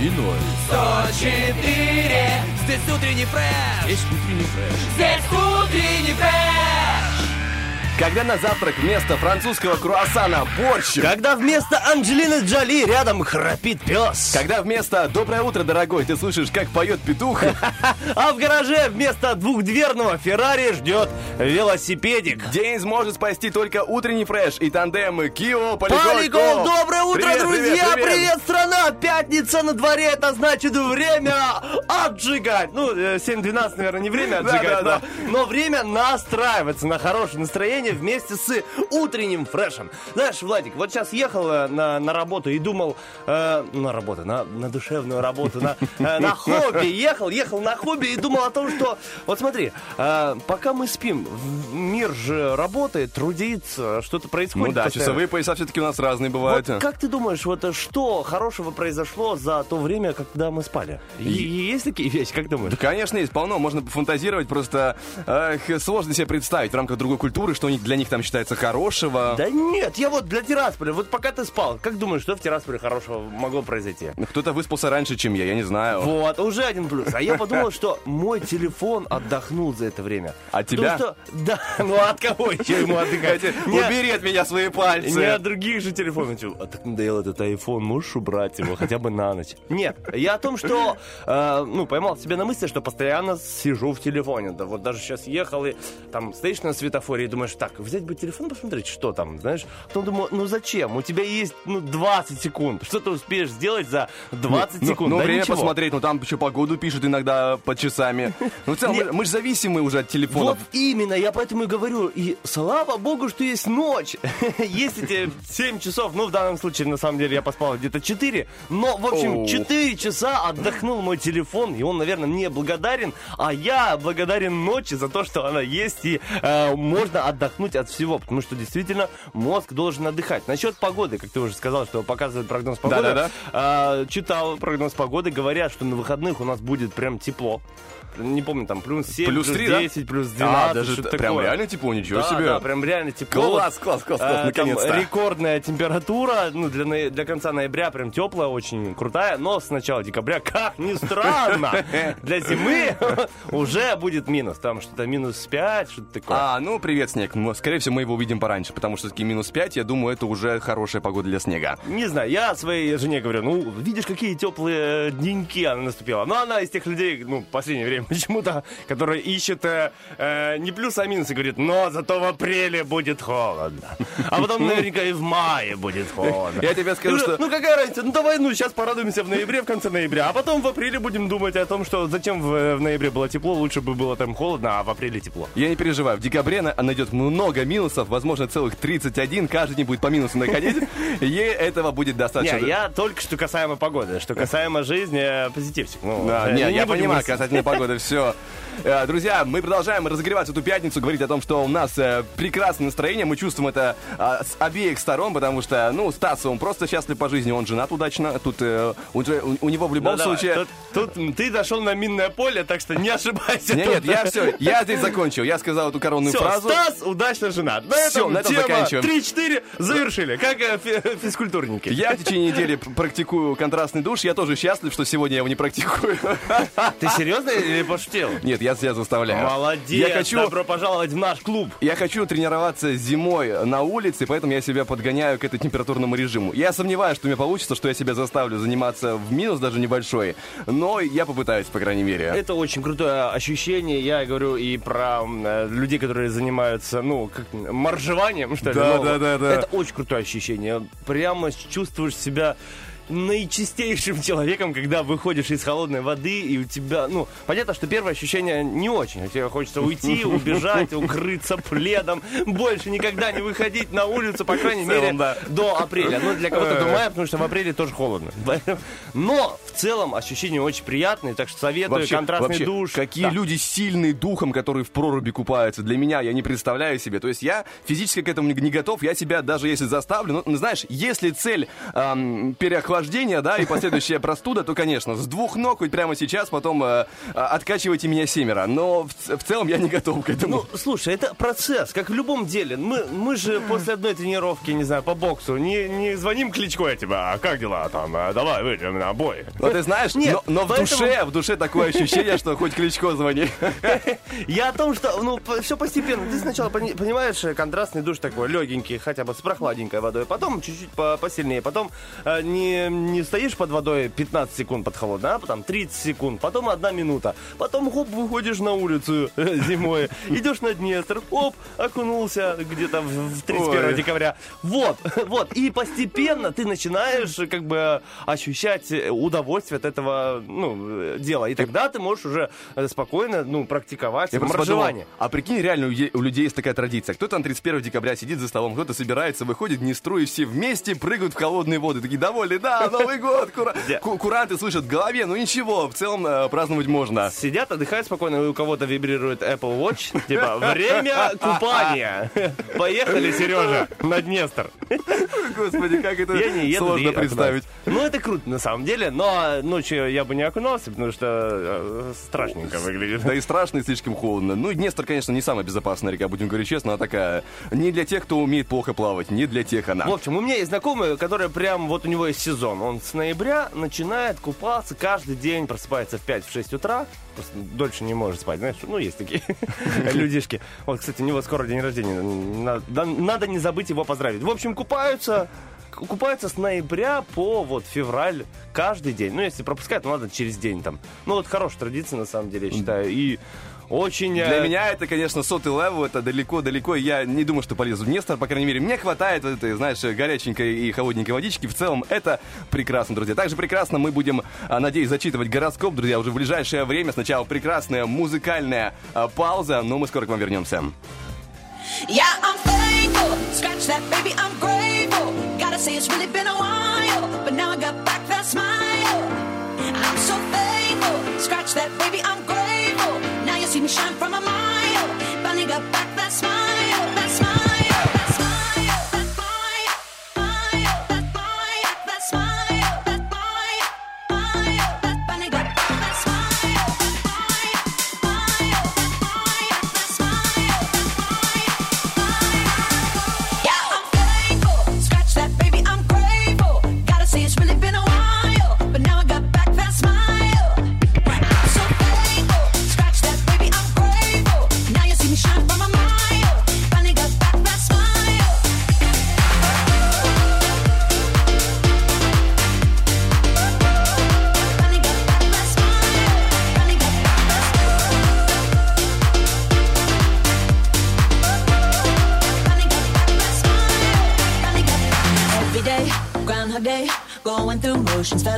И ноль. 104 Здесь утренний фреш Есть утренний фреш. Здесь утренний фреш Когда на завтрак вместо французского круассана борщ. Когда вместо Анджелины Джоли рядом храпит пес. Когда вместо «Доброе утро, дорогой» ты слышишь, как поет петух. А в гараже вместо двухдверного Феррари ждет велосипедик. День сможет спасти только утренний фреш и тандемы Кио, Полигон. Полигон, доброе утро, Привет, друзья! привет, привет. страна! Пятница на дворе, это значит время отжигать. Ну, э, 7-12, наверное, не время отжигать, да, но, но время настраиваться на хорошее настроение вместе с утренним фрешем. Знаешь, Владик, вот сейчас ехал э, на, на работу и думал, э, на работу, на, на душевную работу, на, э, на хобби, ехал, ехал на хобби и думал о том, что, вот смотри, э, пока мы спим, мир же работает, трудится, что-то происходит. Ну да, постоянно. часовые пояса все-таки у нас разные бывают. Вот как ты думаешь, вот э, что хорошего произошло за то время, когда мы спали? И- и есть такие вещи, как думаешь? Да, конечно, есть полно. Можно пофантазировать, просто эх, сложно себе представить в рамках другой культуры, что у них- для них там считается хорошего. Да нет, я вот для Тирасполя, вот пока ты спал, как думаешь, что в Тирасполе хорошего могло произойти? Ну, Кто-то выспался раньше, чем я, я не знаю. Вот, уже один плюс. А я подумал, что мой телефон отдохнул за это время. От тебя? Что, да, ну от кого еще ему отдыхать? Не- Убери от меня свои пальцы. Не от других же телефонов. А так надоел этот iPhone, можешь убрать его хотя бы на ночь? Нет, я о том, что, э, ну, поймал себя на мысли, что постоянно сижу в телефоне. Да вот даже сейчас ехал и там стоишь на светофоре и думаешь, так, взять бы телефон посмотреть, что там, знаешь? Потом думаю, ну зачем? У тебя есть, ну, 20 секунд. Что ты успеешь сделать за 20 Ну, секунд? Ну, Да время ничего. посмотреть, ну там еще погоду пишут иногда под часами. Ну, в целом, мы, мы же зависимы уже от Вот телефонов. именно, я поэтому и говорю. И слава богу, что есть ночь. есть эти 7 часов. Ну, в данном случае, на самом деле, я поспал где-то 4. Но, в общем, Оу. 4 часа отдохнул мой телефон. И он, наверное, мне благодарен. А я благодарен ночи за то, что она есть. И э, можно отдохнуть от всего. Потому что, действительно, мозг должен отдыхать. Насчет погоды, как ты уже сказал, что показывает прогноз погоды. Да-да-да. А, читал прогноз погоды. Говорят, что на выходных у нас будет прям тепло. Не помню, там плюс 7, Плюс плюс, три, да? 10, плюс 12. А, даже что-то прям такое. реально тепло, ничего да, себе. Да, прям реально тепло. Класс, класс, класс, класс, там наконец-то. рекордная температура, ну, для, для конца ноября прям теплая, очень крутая, но с начала декабря, как ни странно, для зимы уже будет минус. Там что-то минус 5, что-то такое. А, ну, привет, снег. Ну, скорее всего, мы его увидим пораньше, потому что таки минус 5, я думаю, это уже хорошая погода для снега. Не знаю, я своей жене говорю, ну, видишь, какие теплые деньки она наступила. Но она из тех людей, ну, в последнее время почему-то, которые ищет э, э, не плюс, а минус, и говорит, но зато в апреле будет холодно. А потом наверняка и в мае будет холодно. Я тебе скажу, Ну, что... Ну, какая разница? Ну, давай, ну, сейчас порадуемся в ноябре, в конце ноября, а потом в апреле будем думать о том, что зачем в, в ноябре было тепло, лучше бы было там холодно, а в апреле тепло. Я не переживаю, в декабре на- найдет много минусов, возможно, целых 31, каждый день будет по минусу находить, и этого будет достаточно. Не, я только что касаемо погоды, что касаемо жизни, э, позитивчик. Ну, Да, э, не, я понимаю, касательно погоды, все. Друзья, мы продолжаем разогревать эту пятницу, говорить о том, что у нас э, прекрасное настроение, мы чувствуем это а, с обеих сторон, потому что, ну, Стас, он просто счастлив по жизни, он женат удачно, тут э, уже у, у него в любом Ну, случае... Тут, тут ты дошел на минное поле, так что не ошибайся. Нет, нет, я все, я здесь закончил, я сказал эту коронную Все, фразу. Стас удачно женат. На Всё, этом на этом заканчиваем. 3-4 завершили. Как э, фи- физкультурники. Я в течение недели пр- практикую контрастный душ, я тоже счастлив, что сегодня я его не практикую. Ты серьезно или пошутил? Нет, я себя заставляю. Молодец, Я хочу, добро пожаловать в наш клуб. Я хочу тренироваться зимой на улице, поэтому я себя подгоняю к этому температурному режиму. Я сомневаюсь, что у меня получится, что я себя заставлю заниматься в минус, даже небольшой, но я попытаюсь, по крайней мере. Это очень крутое ощущение. Я говорю и про э, людей, которые занимаются, ну, как моржеванием, что ли. Да, ну, да, да, да. Это очень крутое ощущение. Прямо чувствуешь себя наичистейшим человеком, когда выходишь из холодной воды, и у тебя, ну, понятно, что первое ощущение не очень. Тебе хочется уйти, убежать, укрыться пледом, больше никогда не выходить на улицу, по крайней целом, мере, да. до апреля. Ну, для кого-то до мая, потому что в апреле тоже холодно. Но в целом ощущения очень приятные, так что советую контрастный вообще, душ. Какие Да. люди сильные духом, которые в проруби купаются. Для меня, я не представляю себе. То есть я физически к этому не, готов. Я себя даже если заставлю, ну, знаешь, если цель эм, переохлаждения, да, и последующая простуда, то, конечно, с двух ног хоть прямо сейчас, потом э, э, откачивайте меня семеро. Но в, в целом я не готов к этому. Ну, слушай, это процесс, как в любом деле. Мы, мы же после одной тренировки, не знаю, по боксу, не, не звоним Кличко, я тебя, а как дела там, а, давай выйдем на бой. Но ты знаешь, Нет, но, но в поэтому- душе, в душе такое ощущение, что хоть Кличко звони. Я о том, что, ну, все постепенно. Ты сначала пони- понимаешь, э, контрастный душ такой легенький, хотя бы с прохладненькой водой, потом чуть-чуть по- посильнее, потом э, не, не стоишь под водой 15 секунд под холодной, а потом 30 секунд, потом одна минута, потом хоп, выходишь на улицу э, зимой, идешь на Днестр, оп, окунулся где-то в в 31 Ой. декабря. Вот, вот, и постепенно ты начинаешь э, как бы ощущать э, удовольствие от этого, ну, дела, и тогда ты можешь уже спокойно, ну, практиковать Я просто подумал, моржевание. а прикинь, реально у, людей есть такая традиция. Кто-то на 31 декабря сидит за столом, кто-то собирается, выходит в Днестру, и все вместе прыгают в холодные воды. Такие довольны, да, Новый год, кура- Да. ку- куранты слышат в голове, ну ничего, в целом э, праздновать можно. Сидят, отдыхают спокойно, и у кого-то вибрирует Apple Watch, типа, время купания. Поехали, Сережа, на Днестр. Господи, как это Я не еду, сложно представить. окунаюсь. Ну, это круто, на самом деле, но ночью я бы не окунался, потому что э, страшненько выглядит. Да и страшно, и слишком холодно. Ну, и Днестр, конечно, не самая безопасная река, будем говорить честно, она такая не для тех, кто умеет плохо плавать, не для тех она. В общем, у меня есть знакомый, который прям, вот у него есть сезон. Он с ноября начинает купаться каждый день, просыпается в 5-6 утра. Просто дольше не может спать, знаешь, ну, есть такие людишки. Вот, кстати, у него скоро день рождения. Надо, надо не забыть его поздравить. В общем, купаются, купаются с ноября по вот февраль каждый день. Ну, если пропускать, то надо через день там. Ну, вот хорошая традиция, на самом деле, я считаю. И очень... Для э, меня это, конечно, сотый level, это далеко-далеко. Я не думаю, что полезу в Днестр, по крайней мере. Мне хватает вот этой, знаешь, горяченькой и холодненькой водички. В целом, это прекрасно, друзья. Также прекрасно мы будем, а, надеюсь, зачитывать гороскоп, друзья, уже в ближайшее время. Сначала прекрасная музыкальная а, пауза, но мы скоро к вам вернемся. Yeah, I'm faithful. Scratch that, baby, I'm grateful. Gotta say, it's really been a while, but now I got back that smile. I'm so faithful. Scratch that, baby, I'm grateful. See me shine from a mile. Finally got back that smile, that smile,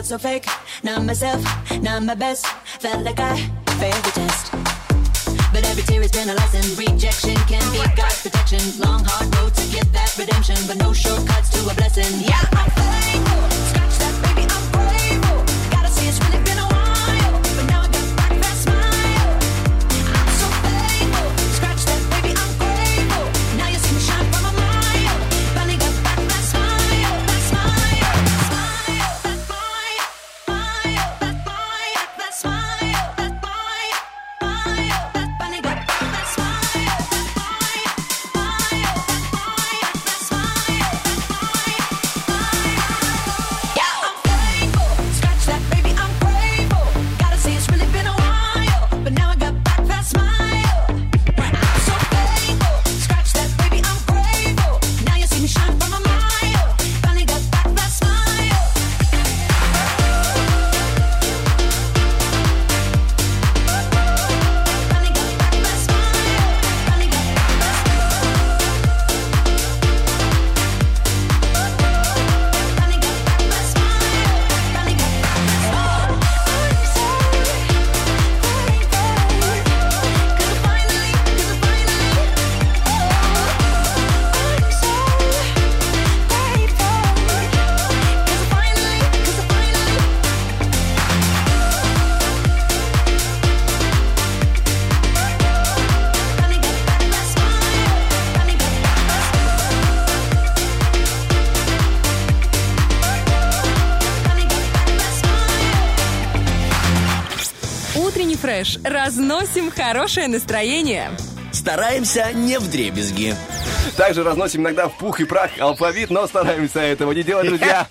felt so fake. Not myself, not my best. Felt like I failed the test. But every tear has been a lesson. Rejection can be God's protection. Long, hard road to get that redemption, but no shortcuts to a blessing. Yeah, I'm faithful. Scratch that, baby, I'm grateful. Gotta say, it's really been a while, Фреш. Разносим хорошее настроение. Стараемся не в дребезги. Также разносим иногда в пух и прах алфавит, но стараемся этого не делать, друзья.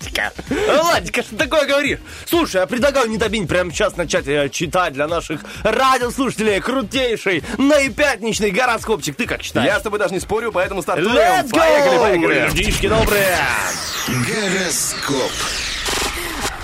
Владик, что такое говоришь? Слушай, я предлагаю не добить прямо сейчас начать э, читать для наших радиослушателей крутейший наипятничный гороскопчик. Ты как считаешь? Я с тобой даже не спорю, поэтому стартуем. Let's go! Поехали, поехали. Людишки добрые! Гороскоп.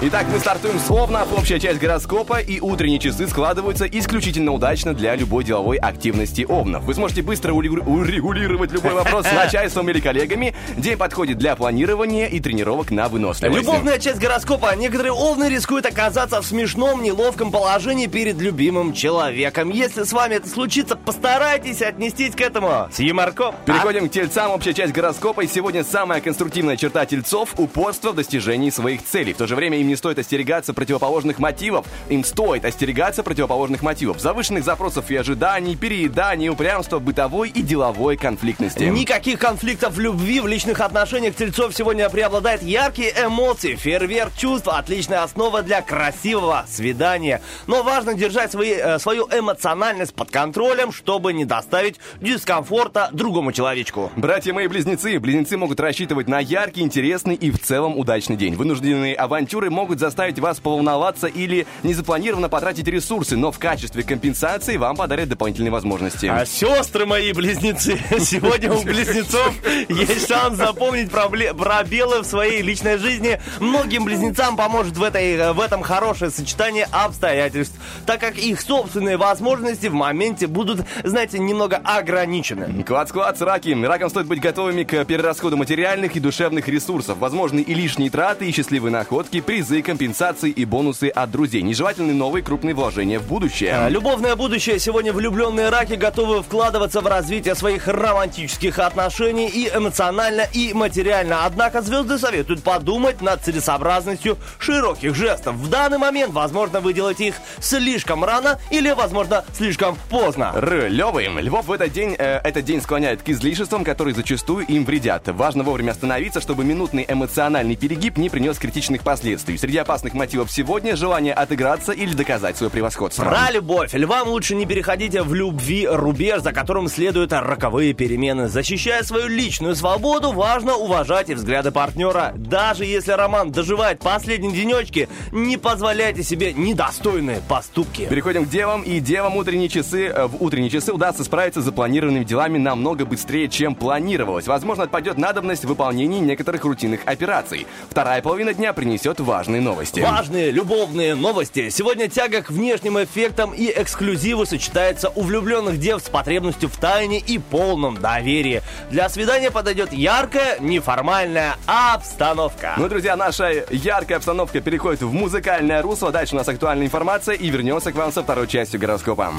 Итак, мы стартуем с Овнов. Общая часть гороскопа и утренние часы складываются исключительно удачно для любой деловой активности Овнов. Вы сможете быстро урегу- урегулировать любой вопрос с начальством или коллегами. День подходит для планирования и тренировок на выносливость. Любовная часть гороскопа. Некоторые овны рискуют оказаться в смешном, неловком положении перед любимым человеком. Если с вами это случится, постарайтесь отнестись к этому с юморком. А? Переходим к тельцам. Общая часть гороскопа. И сегодня самая конструктивная черта тельцов – упорство в достижении своих целей. В то же время им не стоит остерегаться противоположных мотивов. Им стоит остерегаться противоположных мотивов. Завышенных запросов и ожиданий, перееданий, упрямства, бытовой и деловой конфликтности. Никаких конфликтов в любви, в личных отношениях тельцов сегодня преобладает яркие эмоции, фейерверк чувств, отличная основа для красивого свидания. Но важно держать свои, э, свою эмоциональность под контролем, чтобы не доставить дискомфорта другому человечку. Братья мои близнецы, близнецы могут рассчитывать на яркий, интересный и в целом удачный день. Вынужденные авантюры могут заставить вас поволноваться или незапланированно потратить ресурсы, но в качестве компенсации вам подарят дополнительные возможности. А сестры мои близнецы, сегодня у близнецов есть шанс запомнить пробелы в своей личной жизни. Многим близнецам поможет в, этой, в этом хорошее сочетание обстоятельств, так как их собственные возможности в моменте будут, знаете, немного ограничены. Клац-клац, раки. Ракам стоит быть готовыми к перерасходу материальных и душевных ресурсов. Возможны и лишние траты, и счастливые находки, призы, компенсации и бонусы от друзей. Нежелательны новые крупные вложения в будущее. А, Любовное будущее. Сегодня влюбленные раки готовы вкладываться в развитие своих романтических отношений и эмоционально, и материально. Однако звезды советуют подумать над целесообразностью широких жестов. В данный момент, возможно, вы делаете их слишком рано или, возможно, слишком поздно. Р. Левы. Львов в этот день, э, этот день склоняет к излишествам, которые зачастую им вредят. Важно вовремя остановиться, чтобы минутный эмоциональный перегиб не принес критичных последствий. Среди опасных мотивов сегодня желание отыграться или доказать свое превосходство. Про любовь. Львам лучше не переходите в любви рубеж, за которым следуют роковые перемены. Защищая свою личную свободу, важно уважать и взгляды партнера. Даже если роман доживает последние денечки, не позволяйте себе недостойные поступки. Переходим к девам, и девам утренние часы, э, в утренние часы удастся справиться с запланированными делами намного быстрее, чем планировалось. Возможно, отпадет надобность в выполнении некоторых рутинных операций. Вторая половина дня принесет важные новости. Важные любовные новости. Сегодня тяга к внешним эффектам и эксклюзиву сочетается у влюбленных дев с потребностью в тайне и полном доверии. Для свидания подойдет яркая, неформальная обстановка. Ну, друзья, наша яркая обстановка переходит в музыкальное русло. Дальше у нас актуальная информация и вернемся к вам со второй частью гороскопа.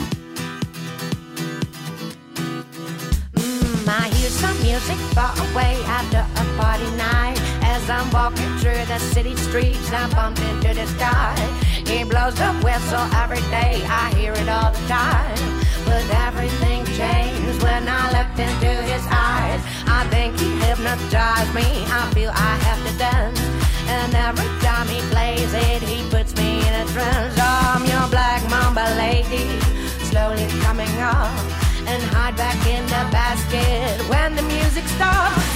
I hear some music far away after a party night. As I'm walking through the city streets, I bump into this guy. He blows the whistle every day, I hear it all the time. But everything changed when I looked into his eyes. I think he hypnotized me, I feel I have to dance. And every time he plays it, he puts me in a trance. I'm your black mamba lady, slowly coming up and hide back in the basket when the music stops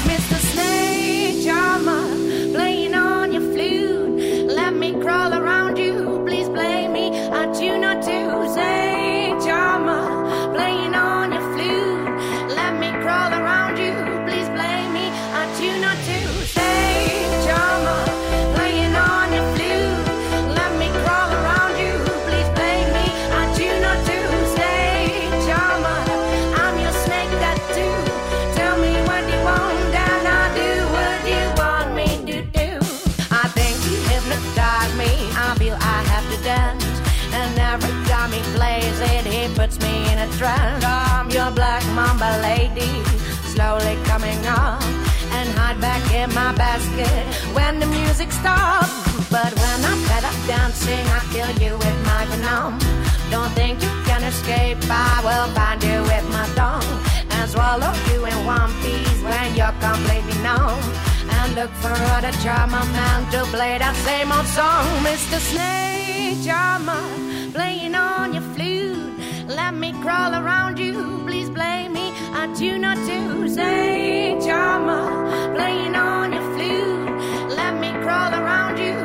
let me crawl around you. Please blame me. I do not do say trance. I'm your black mamba lady, slowly coming up, and hide back in my basket when the music stops. But when I'm fed up dancing, I kill you with my venom. Don't think you can escape, I will find you with my tongue and swallow you in one piece when you're completely numb. And look for other charmer man to play that same old song, Mr. Snake Charmer, playing on your flute. Let me crawl around you, please blame me I tune or two. Say, Jama, playing on your flute. Let me crawl around you,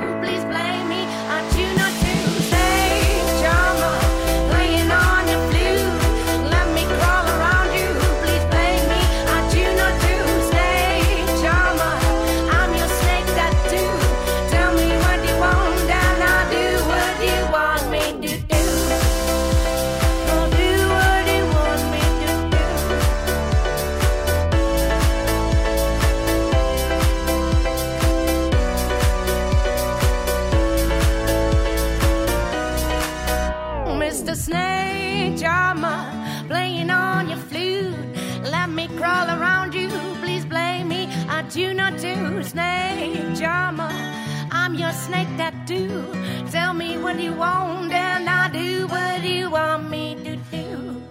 snake tattoo. Tell me what you want, and I'll do what you want me to do.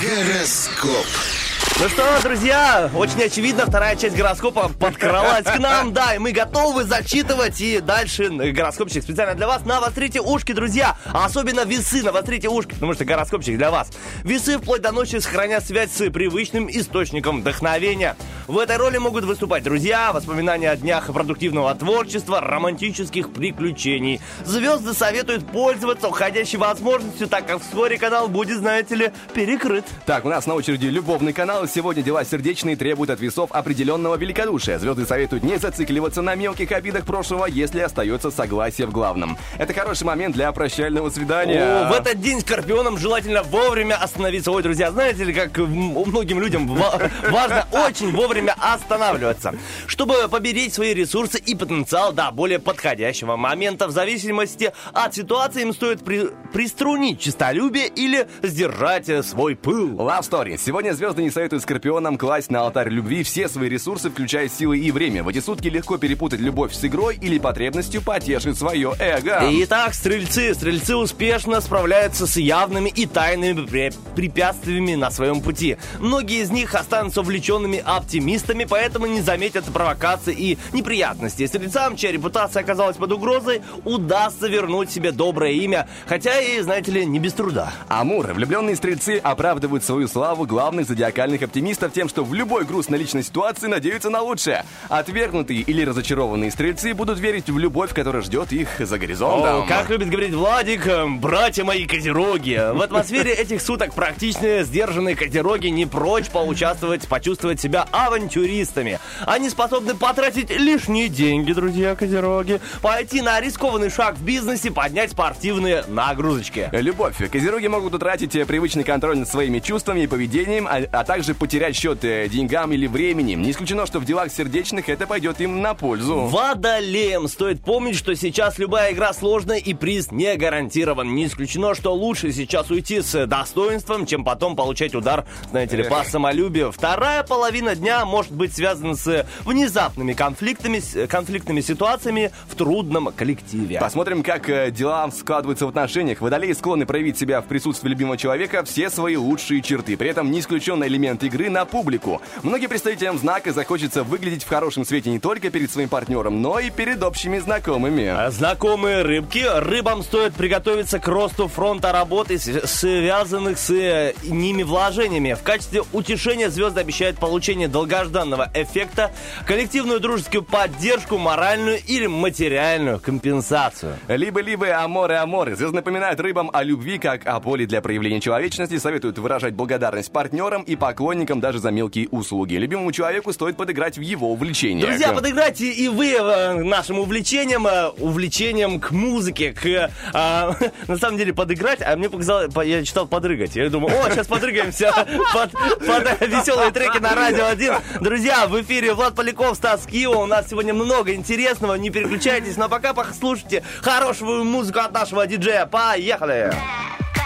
Гороскоп. Ну что, друзья, очень очевидно, вторая часть гороскопа подкралась к нам, да, и мы готовы зачитывать, и дальше гороскопчик специально для вас. Навострите ушки, друзья, а особенно весы, навострите ушки, потому что гороскопчик для вас. Весы вплоть до ночи сохранят связь с привычным источником вдохновения. В этой роли могут выступать друзья, воспоминания о днях продуктивного творчества, романтических приключений. Звезды советуют пользоваться уходящей возможностью, так как вскоре канал будет, знаете ли, перекрыт. Так, у нас на очереди любовный канал. Сегодня дела сердечные требуют от весов определенного великодушия. Звезды советуют не зацикливаться на мелких обидах прошлого, если остается согласие в главном. Это хороший момент для прощального свидания. О, в этот день скорпионам желательно вовремя остановиться. Ой, друзья, знаете ли, как многим людям ва- важно очень вовремя останавливаться, чтобы поберечь свои ресурсы и потенциал до более подходящего момента. В зависимости от ситуации им стоит при- приструнить честолюбие или сдержать э, свой пыл. Love Story. Сегодня звезды не советуют скорпионам класть на алтарь любви все свои ресурсы, включая силы и время. В эти сутки легко перепутать любовь с игрой или потребностью потешить свое эго. Итак, стрельцы. Стрельцы успешно справляются с явными и тайными пре- препятствиями на своем пути. Многие из них останутся увлеченными оптимистами, поэтому не заметят провокаций и неприятностей. Стрельцам, чья репутация оказалась под угрозой, удастся вернуть себе доброе имя, хотя и, знаете ли, не без труда. Амур. Влюбленные стрельцы оправдывают свою славу главных зодиакальных оптимистов тем, что в любой грустной личной ситуации надеются на лучшее. Отвергнутые или разочарованные стрельцы будут верить в любовь, которая ждет их за горизонтом. О, как любит говорить Владик, э, братья мои козероги. В атмосфере этих суток практичные, сдержанные козероги не прочь поучаствовать, почувствовать себя авантюристами. Они способны потратить лишние деньги, друзья козероги, пойти на рискованный шаг в бизнесе, поднять спортивные нагрузочки. Любовь. Козероги могут утратить привычный контроль над своими чувствами и поведением, а, а также потерять счет э, деньгам или времени. Не исключено, что в делах сердечных это пойдет им на пользу. Водолеем стоит помнить, что сейчас любая игра сложная и приз не гарантирован. Не исключено, что лучше сейчас уйти с достоинством, чем потом получать удар, знаете ли, по самолюбию. Вторая половина дня может быть связана с внезапными конфликтами, конфликтными ситуациями в трудном коллективе. Посмотрим, как э, дела складываются в отношениях. Водолеи склонны проявить себя в присутствии любимого человека все свои лучшие черты. При этом не исключен элемент игры на публику. Многим представителям знака захочется выглядеть в хорошем свете не только перед своим партнером, но и перед общими знакомыми. А Знакомые рыбки, рыбам стоит приготовиться к росту фронта работы, связанных с э, ними вложениями. В качестве утешения звезды обещают получение долгожданного эффекта, коллективную дружескую поддержку, моральную или материальную компенсацию. Либо-либо аморы-аморы. Звезды напоминают рыбам о любви, как о поле для проявления человечности, советуют выражать благодарность партнерам и поклонникам даже за мелкие услуги. Любимому человеку стоит подыграть в его увлечениях. Друзья, подыграйте и вы э, нашим увлечением, э, увлечением к музыке, к, э, а, на самом деле, подыграть, а мне показалось, по- я читал подрыгать. Я думаю, о, сейчас подрыгаемся под, под веселые треки на Радио 1. Друзья, в эфире Влад Поляков, Стас Кио. У нас сегодня много интересного, не переключайтесь. Но пока послушайте хорошую музыку от нашего диджея. Поехали! I'll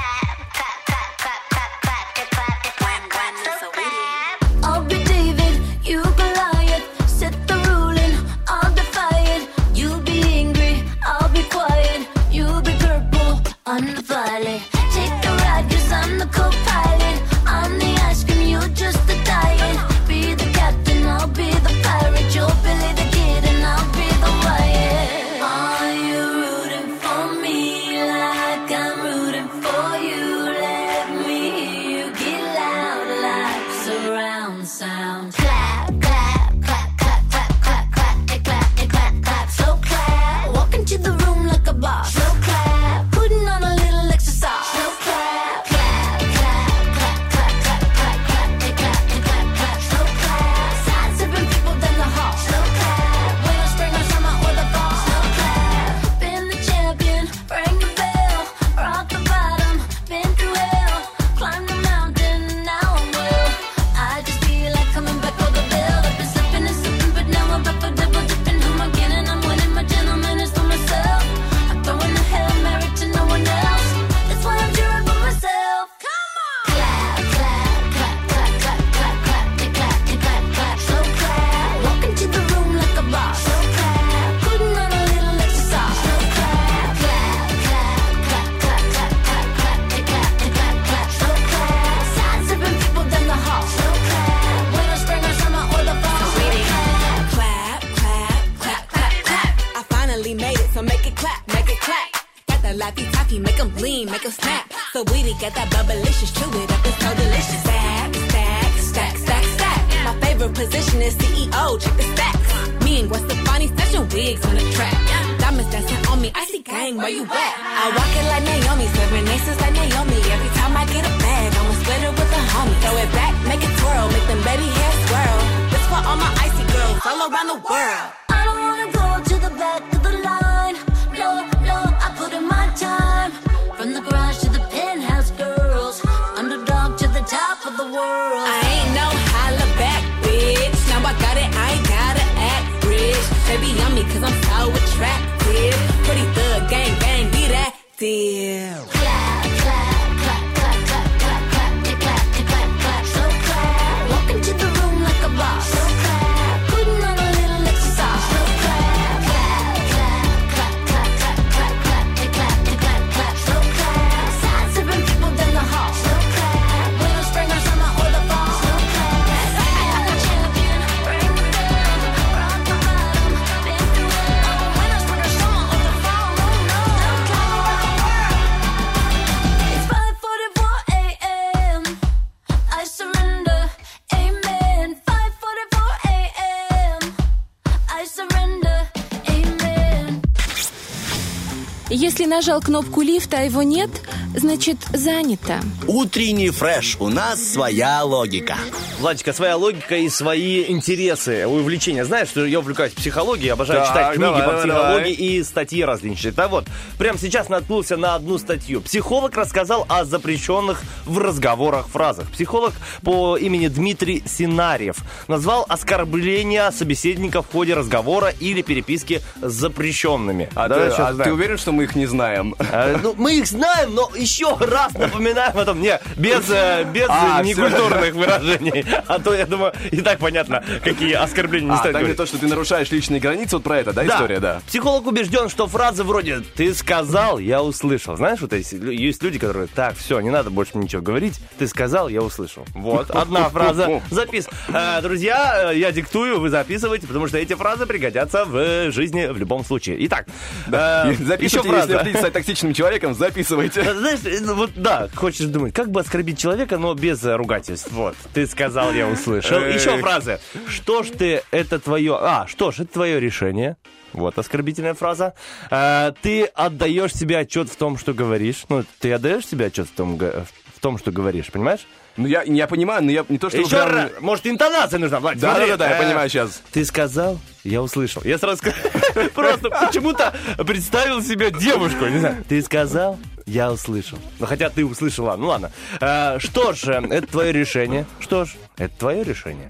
нажал кнопку лифта, а его нет, значит занято. Утренний фреш. У нас своя логика. Владика, своя логика и свои интересы, увлечения. Знаешь, что я увлекаюсь психологией, обожаю Так, читать книги давай, по давай, психологии и статьи различные. Так вот, прямо сейчас наткнулся на одну статью. Психолог рассказал о запрещенных в разговорах фразах. Психолог по имени Дмитрий Синарьев назвал оскорбления собеседника в ходе разговора или переписки запрещенными. А, Давай ты, а ты уверен, что мы их не знаем? Э, Ну, мы их знаем, но еще раз напоминаем о том, не, без, э, без А, некультурных выражений. А то, я думаю, и так понятно, какие оскорбления не А, стоит говорить. то, что ты нарушаешь личные границы, вот про это, да, история, да? Психолог убежден, что фразы вроде «ты сказал, я услышал». Знаешь, вот есть, есть люди, которые «так, все, не надо больше ничего говорить, ты сказал, я услышал». Вот, одна фраза. Запис. Э, Друзья, э, я диктую, вы записывайте, потому что эти фразы пригодятся в жизни в любом случае. Итак, э, еще Записывайте, фраза. если хотите стать токсичным человеком, записывайте. Знаешь, ну вот да, хочешь думать, как бы оскорбить человека, но без э, ругательств. Вот, ты сказал, я услышал. Еще фразы. Что ж ты, это твое... А, что ж, это твое решение. Вот оскорбительная фраза. А, ты отдаешь себе отчет в том, что говоришь. Ну, ты отдаешь себе отчет в том, в том что говоришь, понимаешь? Ну, я, я понимаю, но я не то, что... Еще прям- раз. Может, интонация нужна, Влад? Да, Смотри, да, да, я э, понимаю сейчас. Ты сказал, я услышал. Я сразу просто почему-то представил себе девушку, не знаю. Ты сказал, я услышал. Ну, хотя ты услышала, ну ладно. Э, Что ж, э, это твое решение. Что ж, это твое решение.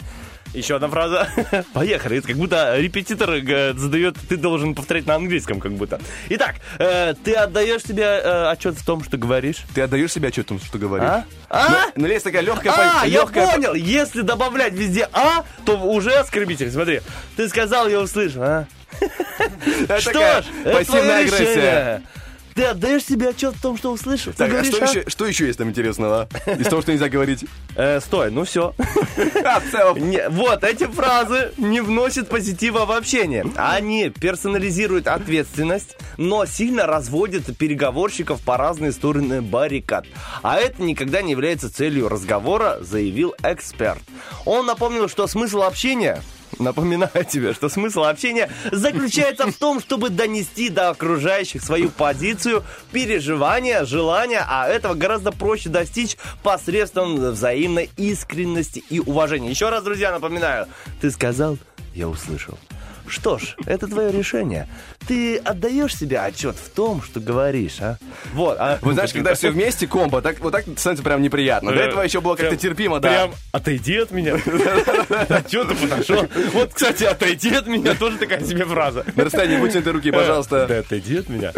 Еще одна фраза. Поехали. Это как будто репетитор э, задает, ты должен повторять на английском, как будто. Итак, э, ты отдаешь себе э, отчет в том, что говоришь? Ты отдаешь себе отчет в том, что говоришь? А? А? Ну, есть такая легкая... А, я легкая... понял. Если добавлять везде «а», то уже оскорбитель. Смотри, ты сказал, я услышал, а? Что ж, это пассивная агрессия. Ты отдаешь себе отчет в том, что услышал? Так, а говоришь, что а? еще, что еще есть там интересного? Из того, что нельзя говорить. Э, стой, ну все. А. Не, вот, эти фразы не вносят позитива в общение. Они персонализируют ответственность, но сильно разводят переговорщиков по разные стороны баррикад. А это никогда не является целью разговора, заявил эксперт. Он напомнил, что смысл общения Напоминаю тебе, что смысл общения заключается в том, чтобы донести до окружающих свою позицию, переживания, желания, а этого гораздо проще достичь посредством взаимной искренности и уважения. Еще раз, друзья, напоминаю, ты сказал, я услышал. Что ж, это твое решение. Ты отдаешь себе отчет в том, что говоришь, а? Вот. а- Вы знаешь, когда все вместе комбо, так, вот так становится прям неприятно. До этого еще было как-то Прям- терпимо, да. Прям отойди от меня. А что ты подошел? Вот, кстати, отойди от меня тоже такая себе фраза. На расстоянии вытянутой руки, Да пожалуйста. отойди от меня.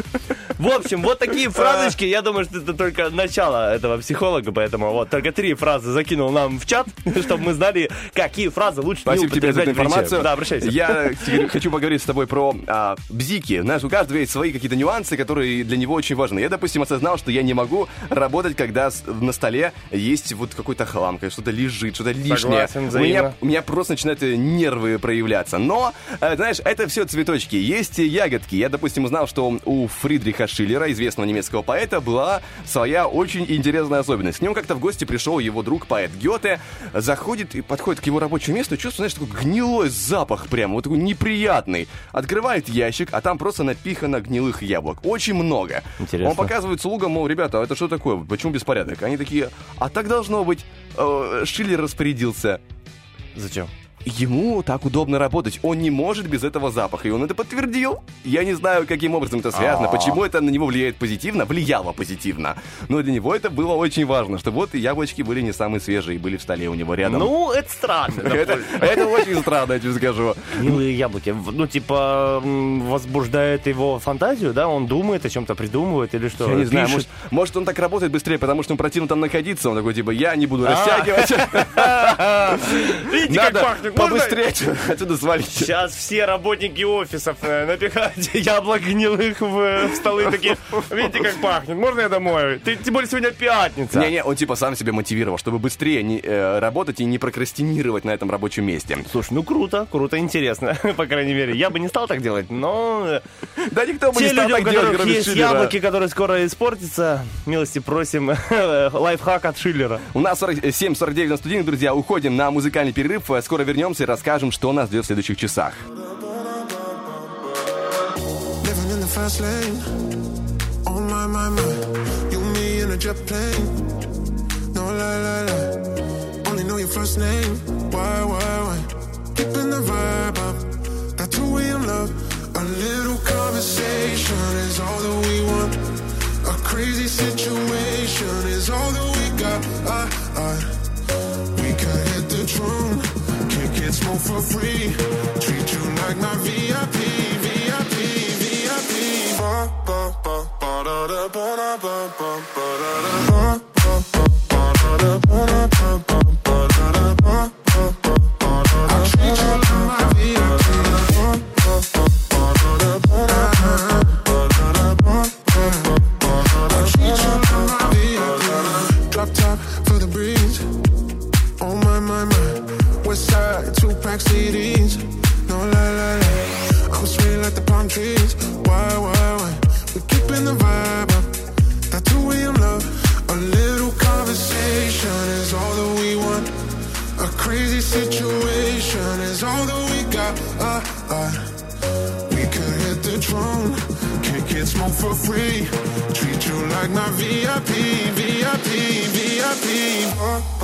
В общем, вот такие фразочки. Я думаю, что это только начало этого психолога, поэтому вот только три фразы закинул нам в чат, чтобы мы знали, какие фразы лучше не Спасибо тебе за эту информацию. Да, обращайся. Я хочу поговорить с тобой про а, бзики. Знаешь, у каждого есть свои какие-то нюансы, которые для него очень важны. Я, допустим, осознал, что я не могу работать, когда на столе есть вот какой-то хлам, что-то лежит, что-то лишнее. Согласен, у, меня, у меня просто начинают э, нервы проявляться. Но, э, знаешь, это все цветочки. Есть ягодки. Я, допустим, узнал, что у Фридриха Шиллера, известного немецкого поэта, была своя очень интересная особенность. К нему как-то в гости пришел его друг поэт Гёте, заходит и подходит к его рабочему месту, и чувствует, знаешь, такой гнилой запах прям, вот такой неприятный. Открывает ящик, а там просто напихано гнилых яблок. Очень много. Интересно. Он показывает слугам, мол, ребята, а это что такое? Почему беспорядок? Они такие, а так должно быть. Э, Шиллер распорядился. Зачем? Ему так удобно работать. Он не может без этого запаха. И он это подтвердил. Я не знаю, каким образом это связано, почему это на него влияет позитивно, влияло позитивно. Но для него это было очень важно, что вот и яблочки были не самые свежие, были в столе у него рядом. Ну, это странно. это, это очень странно, я тебе скажу. Гнилые яблоки. Ну, типа, возбуждает его фантазию, да? Он думает о чем-то, придумывает или что? Я не знаю, может, может, он так работает быстрее, потому что ему противно там находиться. Он такой, типа, я не А. буду растягивать. Видите, как пахнет? Побыстрее отсюда свалить. Сейчас все работники офисов э, напихают яблок гнилых в, э, в столы такие. Видите, как пахнет? Можно я домой? Ты, тем более сегодня пятница. Не-не, он типа сам себя мотивировал, чтобы быстрее не, э, работать и не прокрастинировать на этом рабочем месте. Слушай, ну круто, круто, интересно, по крайней мере. Я бы не стал так делать, но Да никто бы не стал так делать, кроме есть яблоки, которые скоро испортятся, милости просим, лайфхак от Шиллера. У нас 7.49 на студийных, друзья. Уходим на музыкальный перерыв. Скоро вернемся и расскажем, что нас ждет в следующих часах. Oh crazy situation is all that we got. I, I, Kick it, smoke for free. Treat you like my VIP, VIP, VIP. Ba, ba, ba, ba, da, da, ba, da, ba, ba, ba, da, da. Ba, ba, ba, ba, da, da, ba, da, ba, uh.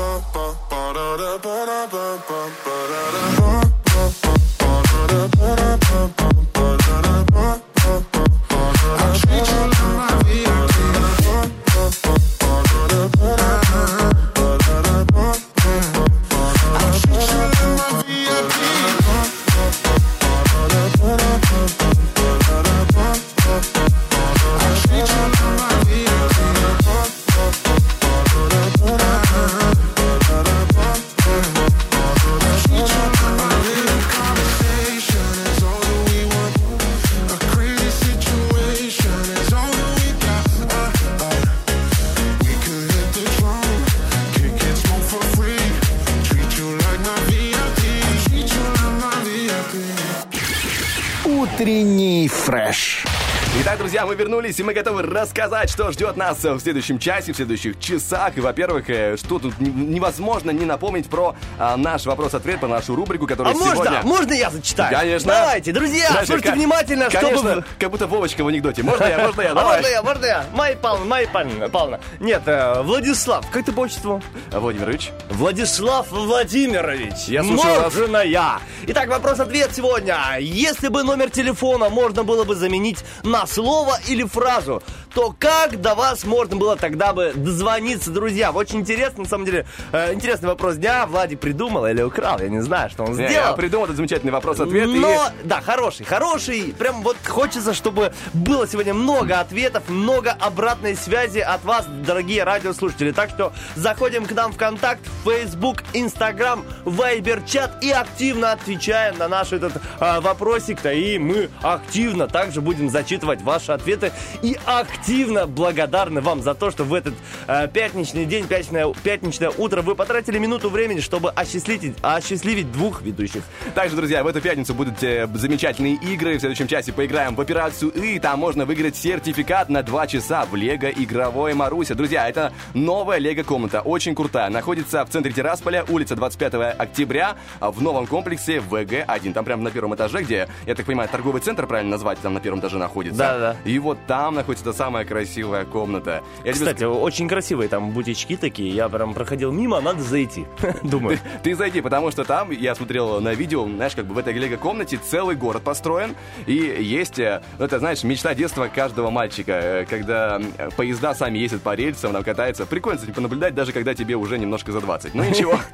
Вернулись, и мы готовы рассказать, что ждет нас в следующем часе, в следующих часах. И, во-первых, э, что тут невозможно не напомнить про а, наш вопрос-ответ, про нашу рубрику, которая А можно? сегодня... Можно я зачитаю? Конечно. Давайте, друзья, Знаешь, слушайте как- внимательно, Конечно, чтобы... как будто Вовочка в анекдоте. Можно я, можно я? А Давай. можно я, можно я? Майя Павловна, Майя Павловна. Нет, э, Владислав, как ты по отчеству? Владимирович. Владислав Владимирович. Я слушаю вас. Можная. Итак, вопрос-ответ сегодня. Если бы номер телефона можно было бы заменить на слово или фразу, то как до вас можно было тогда бы дозвониться, друзья? Очень интересно, на самом деле, э, интересный вопрос дня. Владик придумал или украл, я не знаю, что он Не, сделал. Я придумал этот замечательный вопрос-ответ. и- Но, да, хороший, хороший. Прям вот хочется, чтобы было сегодня много ответов, много обратной связи от вас, дорогие радиослушатели. Так что заходим к нам в контакт, Facebook, Instagram, Viber, чат и активно отвечаем на наш этот а, вопросик-то. И мы активно также будем зачитывать ваши ответы и активно благодарны вам за то, что в этот а, пятничный день, пятничное, пятничное утро вы потратили минуту времени, чтобы осчастливить, осчастливить двух ведущих. Также, друзья, в эту пятницу будут э, замечательные игры. В следующем часе поиграем в операцию И. Там можно выиграть сертификат на 2 часа в Лего Игровое Маруся. Друзья, это новая Лего комната, очень крутая. Находится в центре Тирасполя, улица 25 октября, в новом комплексе ВГ-1. Там прямо на первом этаже, где, я так понимаю, торговый центр, правильно назвать, там на первом этаже находится. Да-да. И вот там находится та самая красивая комната. Я тебе Кстати, очень красивые там бутички такие. Я прям проходил мимо, надо зайти. Думаю. Ты зайди, потому что там, я смотрел на видео, знаешь, как бы в этой лего-комнате целый город построен, и есть, э, ну, это, знаешь, мечта детства каждого мальчика, э, когда поезда сами ездят по рельсам, там катаются. Прикольно, кстати, понаблюдать, даже когда тебе уже немножко за 20. Ну, ничего.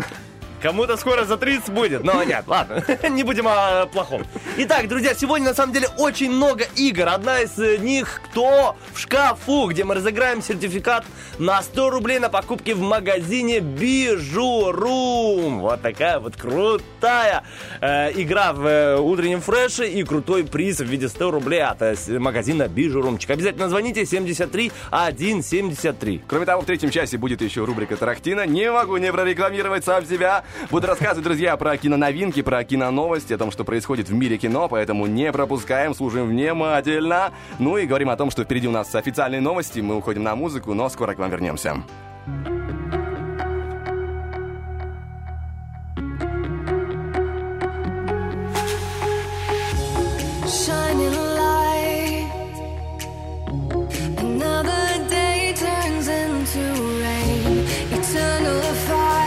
Кому-то скоро за 30 будет. Но нет, ладно, не будем о плохом. Итак, друзья, сегодня на самом деле очень много игр. Одна из э, них «Кто в шкафу», где мы разыграем сертификат на 100 рублей на покупки в магазине Бижурум. Вот такая вот крутая э, игра в э, утреннем фреше и крутой приз в виде 100 рублей от э, магазина Бижурумчик. Обязательно звоните 73 173. Кроме того, в третьем часе будет еще рубрика «Тарахтина». Не могу не прорекламировать сам себя. Буду рассказывать, друзья, про киноновинки, про киноновости, о том, что происходит в мире кино, поэтому не пропускаем, слушаем внимательно. Ну и говорим о том, что впереди у нас официальные новости, мы уходим на музыку, но скоро к вам вернемся. Another day turns into rain, eternal fight.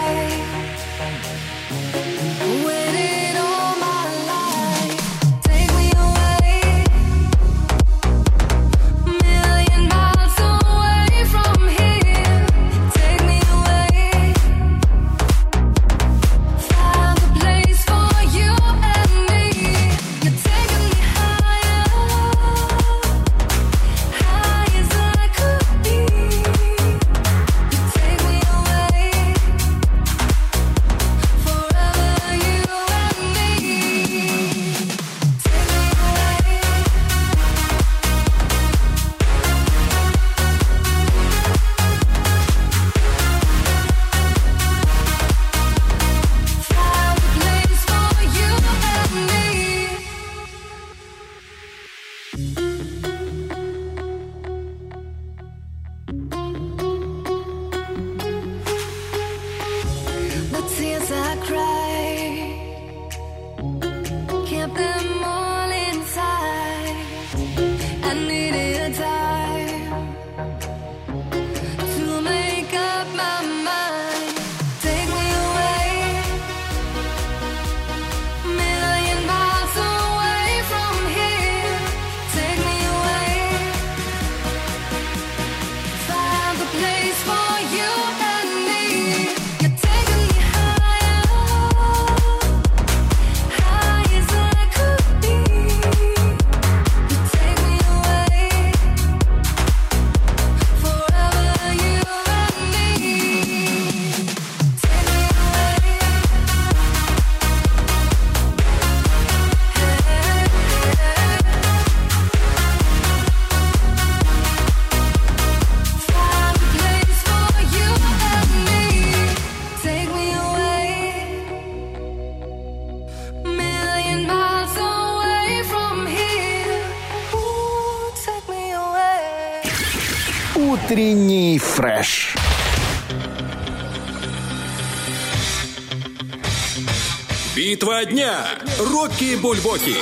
Битва дня. Рокки Бульбоки.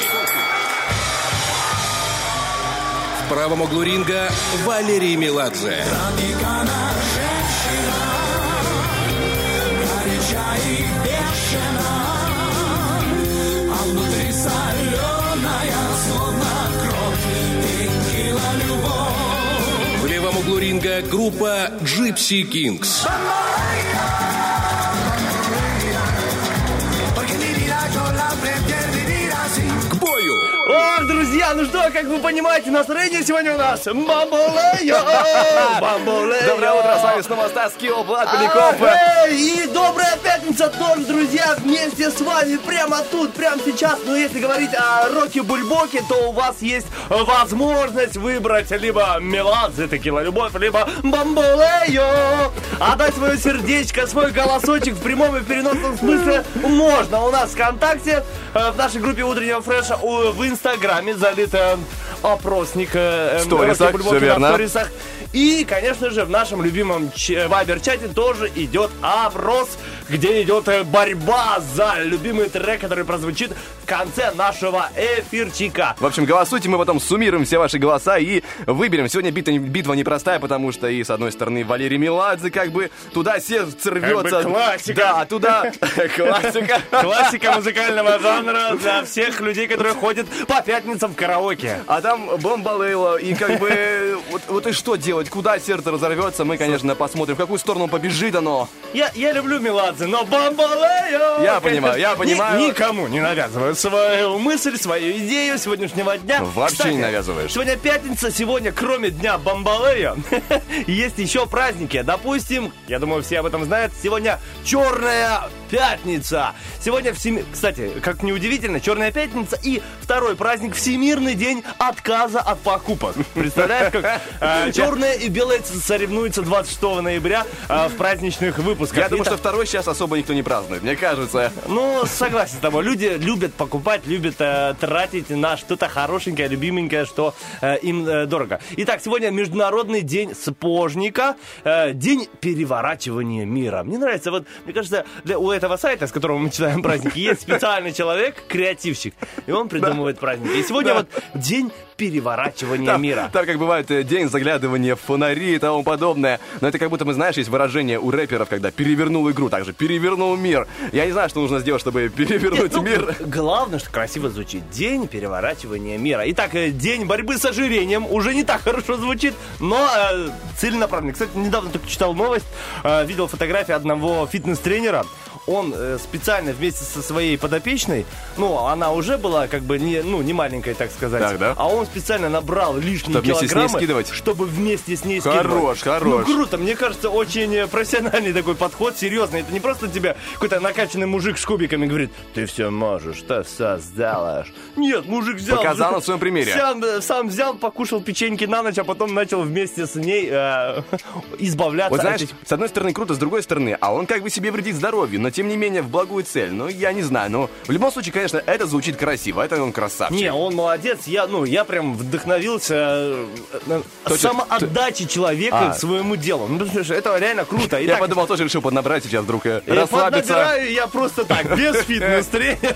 В правом углу ринга Валерий Меладзе. В левом углу ринга группа Gypsy Kings. К друзья, ну что, как вы понимаете, настроение сегодня у нас бамболео! Бамболео! Доброе утро, с вами снова Стас Кио, Влад Поляков. И добрая пятница тоже, друзья, вместе с вами прямо тут, прямо сейчас. Но если говорить о роке Бульбоке, то у вас есть возможность выбрать либо Меладзе, Текила Любовь, либо Бамболео. Отдать свое сердечко, свой голосочек в прямом и переносном смысле можно. У нас ВКонтакте, э, в нашей группе утреннего фреша, в Инстаграме залит э, опросник э, сторисах, на верно. сторисах. И, конечно же, в нашем любимом вайбер-чате тоже идет опрос, где идет э, борьба за любимый трек, который прозвучит в конце нашего эфирчика. В общем, голосуйте, мы потом суммируем все ваши голоса и выберем. Сегодня битва, битва непростая, потому что и, с одной стороны, Валерий Меладзе, как бы, туда сердце рвется. бы классика. Да, туда классика. Классика музыкального жанра для всех людей, которые ходят по пятницам в караоке. А там бомбалейло, и как бы, вот и что делать? Куда сердце разорвется, мы, конечно, посмотрим, в какую сторону побежит оно. Я, я люблю Меладзе, но Бамбалео! Я понимаю, я Ни- понимаю. никому не навязываю свою мысль, свою идею сегодняшнего дня. Вообще Кстати, не навязываешь. Сегодня пятница, сегодня, кроме дня Бамбалео, есть еще праздники. Допустим, я думаю, все об этом знают, сегодня Черная Пятница. Сегодня, всеми... кстати, как неудивительно, Черная Пятница и второй праздник Всемирный день отказа от покупок. Представляешь, как э, черное и белое соревнуются 26 ноября э, в праздничных выпусках. Я думаю, Итак, что второй сейчас особо никто не празднует, мне кажется. ну, согласен с тобой. Люди любят покупать, любят э, тратить на что-то хорошенькое, любименькое, что э, им э, дорого. Итак, сегодня Международный день сапожника, э, день переворачивания мира. Мне нравится, вот, мне кажется, для, у этого сайта, с которого мы читаем праздники, есть специальный человек, креативщик, и он придумывает праздники. И сегодня вот день переворачивания Там, мира. там, как бывает, э, день заглядывания в фонари и тому подобное. Но это как будто, мы знаешь, есть выражение у рэперов, когда перевернул игру, также перевернул мир. Я не знаю, что нужно сделать, чтобы перевернуть Ну, мир. Главное, что красиво звучит. День переворачивания мира. Итак, э, день борьбы с ожирением уже не так хорошо звучит, но э, целенаправленно. Кстати, недавно только читал новость, э, видел фотографии одного фитнес-тренера. Он э, специально вместе со своей подопечной, ну, она уже была как бы не, ну, не маленькая, так сказать, Так, да? а он специально набрал лишние Чтобы вместе с ней килограммы, скидывать? чтобы вместе с ней Хорош, скидывать. хорош. Ну, круто, мне кажется, очень э, профессиональный такой подход, серьезный. Это не просто тебе какой-то накачанный мужик с кубиками говорит, ты все можешь, ты все сделаешь. Нет, мужик взял... Показал на своем примере. Сам, э, сам взял, покушал печеньки на ночь, а потом начал вместе с ней э, избавляться Вот от знаешь, этих- с одной стороны круто, с другой стороны, а он как бы себе вредит здоровью, но тем не менее в благую цель. Ну, я не знаю, но в любом случае, конечно, это звучит красиво, это он красавчик. Не, он молодец. Я, ну, я прям вдохновился э, э, Точно, самоотдачей человека А. своему делу. Ну, потому что это реально круто. Я Итак, подумал, тоже решил поднабрать сейчас вдруг э, э, расслабиться. поднабираю я просто так, без фитнес-тренера.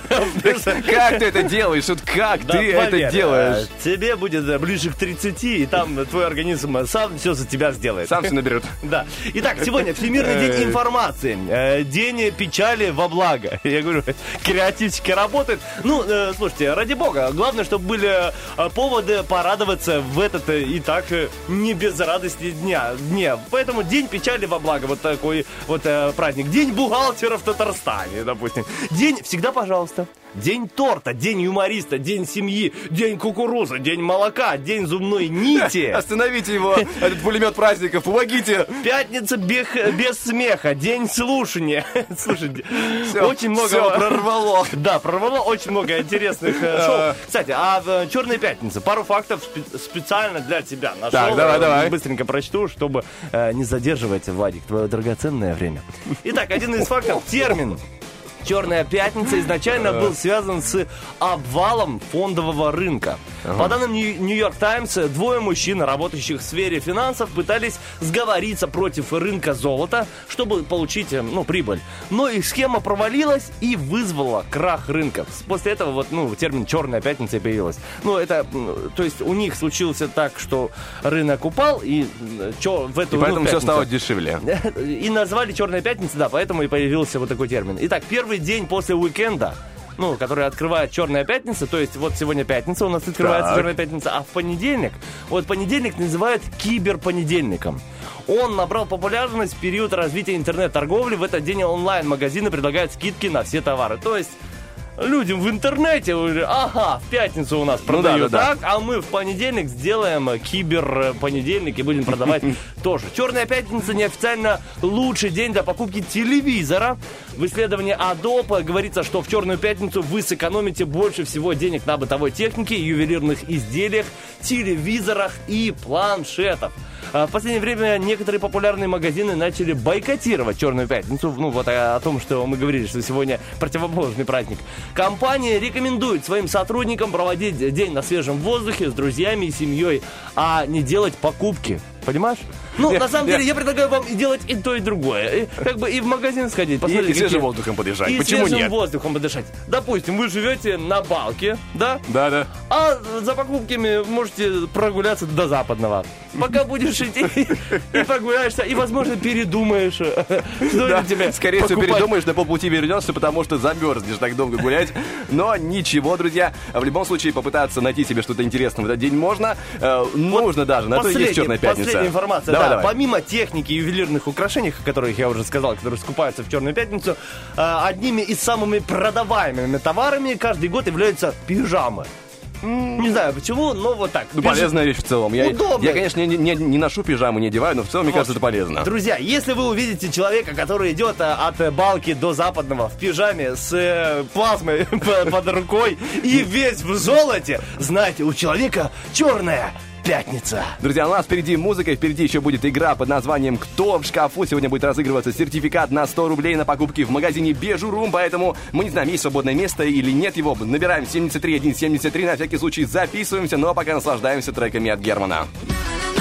Как ты это делаешь? Как ты это делаешь? э, Тебе будет ближе к 30, и там твой организм сам все за тебя сделает. Сам все наберет. Да. Итак, сегодня Всемирный день информации. День печали во благо. Я говорю, креативчики работают. Ну, э, слушайте, ради бога, главное, чтобы были э, поводы порадоваться в этот э, и так не без радости дня. дне. Поэтому День печали во благо. Вот такой вот праздник. День бухгалтера в Татарстане, допустим. День всегда, пожалуйста. День торта, день юмориста, день семьи, день кукурузы, день молока, день зубной нити. Остановите его, этот пулемет праздников, помогите. Пятница бег- без смеха, день слушания. Слушайте, Всё, очень много... всё прорвало. Да, прорвало очень много интересных э, шоу. Кстати, а в Черной пятнице пару фактов спе- специально для тебя нашел. Так, давай, Э, давай. Быстренько прочту, чтобы э, не задерживать, Вадик, твое драгоценное время. Итак, один из фактов. Термин Черная пятница изначально был связан с обвалом фондового рынка. По данным Нью- Нью-Йорк Таймс, двое мужчин, работающих в сфере финансов, пытались сговориться против рынка золота, чтобы получить э, ну, прибыль. Но их схема провалилась и вызвала крах рынка. После этого вот, ну, термин «черная пятница» появилась. Ну, это, то есть у них случилось так, что рынок упал, и чё, в эту И ну, поэтому все пятницу- стало дешевле. и назвали Черная пятница, да, поэтому и появился вот такой термин. Итак, первый день после уикенда, ну, который открывает Черная пятница, то есть вот сегодня пятница, у нас открывается Так. Черная пятница, а в понедельник, вот понедельник называют киберпонедельником. Он набрал популярность в период развития интернет-торговли. В этот день онлайн-магазины предлагают скидки на все товары. То есть людям в интернете уже, ага, в пятницу у нас Ну да, продают да, да. так, а мы в понедельник сделаем кибер-понедельник и будем продавать тоже. Черная пятница неофициально лучший день для покупки телевизора. В исследовании Adobe говорится, что в черную пятницу вы сэкономите больше всего денег на бытовой технике, ювелирных изделиях, телевизорах и планшетах. А В последнее время некоторые популярные магазины начали бойкотировать Черную пятницу. Ну, вот о, о том, что мы говорили, что сегодня противоположный праздник. Компания рекомендует своим сотрудникам проводить день на свежем воздухе с друзьями и семьей, а не делать покупки. Понимаешь? Ну, Я- на самом я- деле, я предлагаю вам и делать и то, и другое. И, как бы и в магазин сходить, И, посмотреть. и свежим какие- воздухом подышать. и Почему свежим нет? воздухом подышать. Допустим, вы живете на балке, да? Да, да. А за покупками можете прогуляться до западного. Пока будешь идти и прогуляешься, и, возможно, передумаешь, что тебе Скорее всего, передумаешь, на полпути вернешься, потому что замерзнешь так долго гулять. Но ничего, друзья. В любом случае, попытаться найти себе что-то интересное в этот день можно. Э, нужно даже. На то и есть черная пятница. Последняя информация, Давай, да. давай. Помимо техники и ювелирных украшений, о которых я уже сказал, которые скупаются в Черную пятницу, э, одними из самыми продаваемыми товарами каждый год являются пижамы. Не знаю почему, но вот так. Ну, Пиж- полезная вещь в целом. Я, Удобно. я конечно, не, не- не ношу пижамы, не одеваю, но в целом, мне Вот. кажется, это полезно. Друзья, если вы увидите человека, который идет э, от балки до западного в пижаме с э, плазмой по- под рукой и весь в золоте, знайте, у человека черная пятница. Друзья, у нас впереди музыка, впереди еще будет игра под названием «Кто в шкафу?». Сегодня будет разыгрываться сертификат на 100 рублей на покупки в магазине Бежурум, поэтому мы не знаем, есть свободное место или нет его. Набираем 73173, на всякий случай записываемся, ну а пока наслаждаемся треками от Германа. I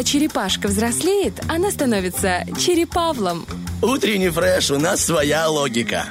Когда черепашка взрослеет, она становится черепавлом. Утренний фреш, у нас своя логика.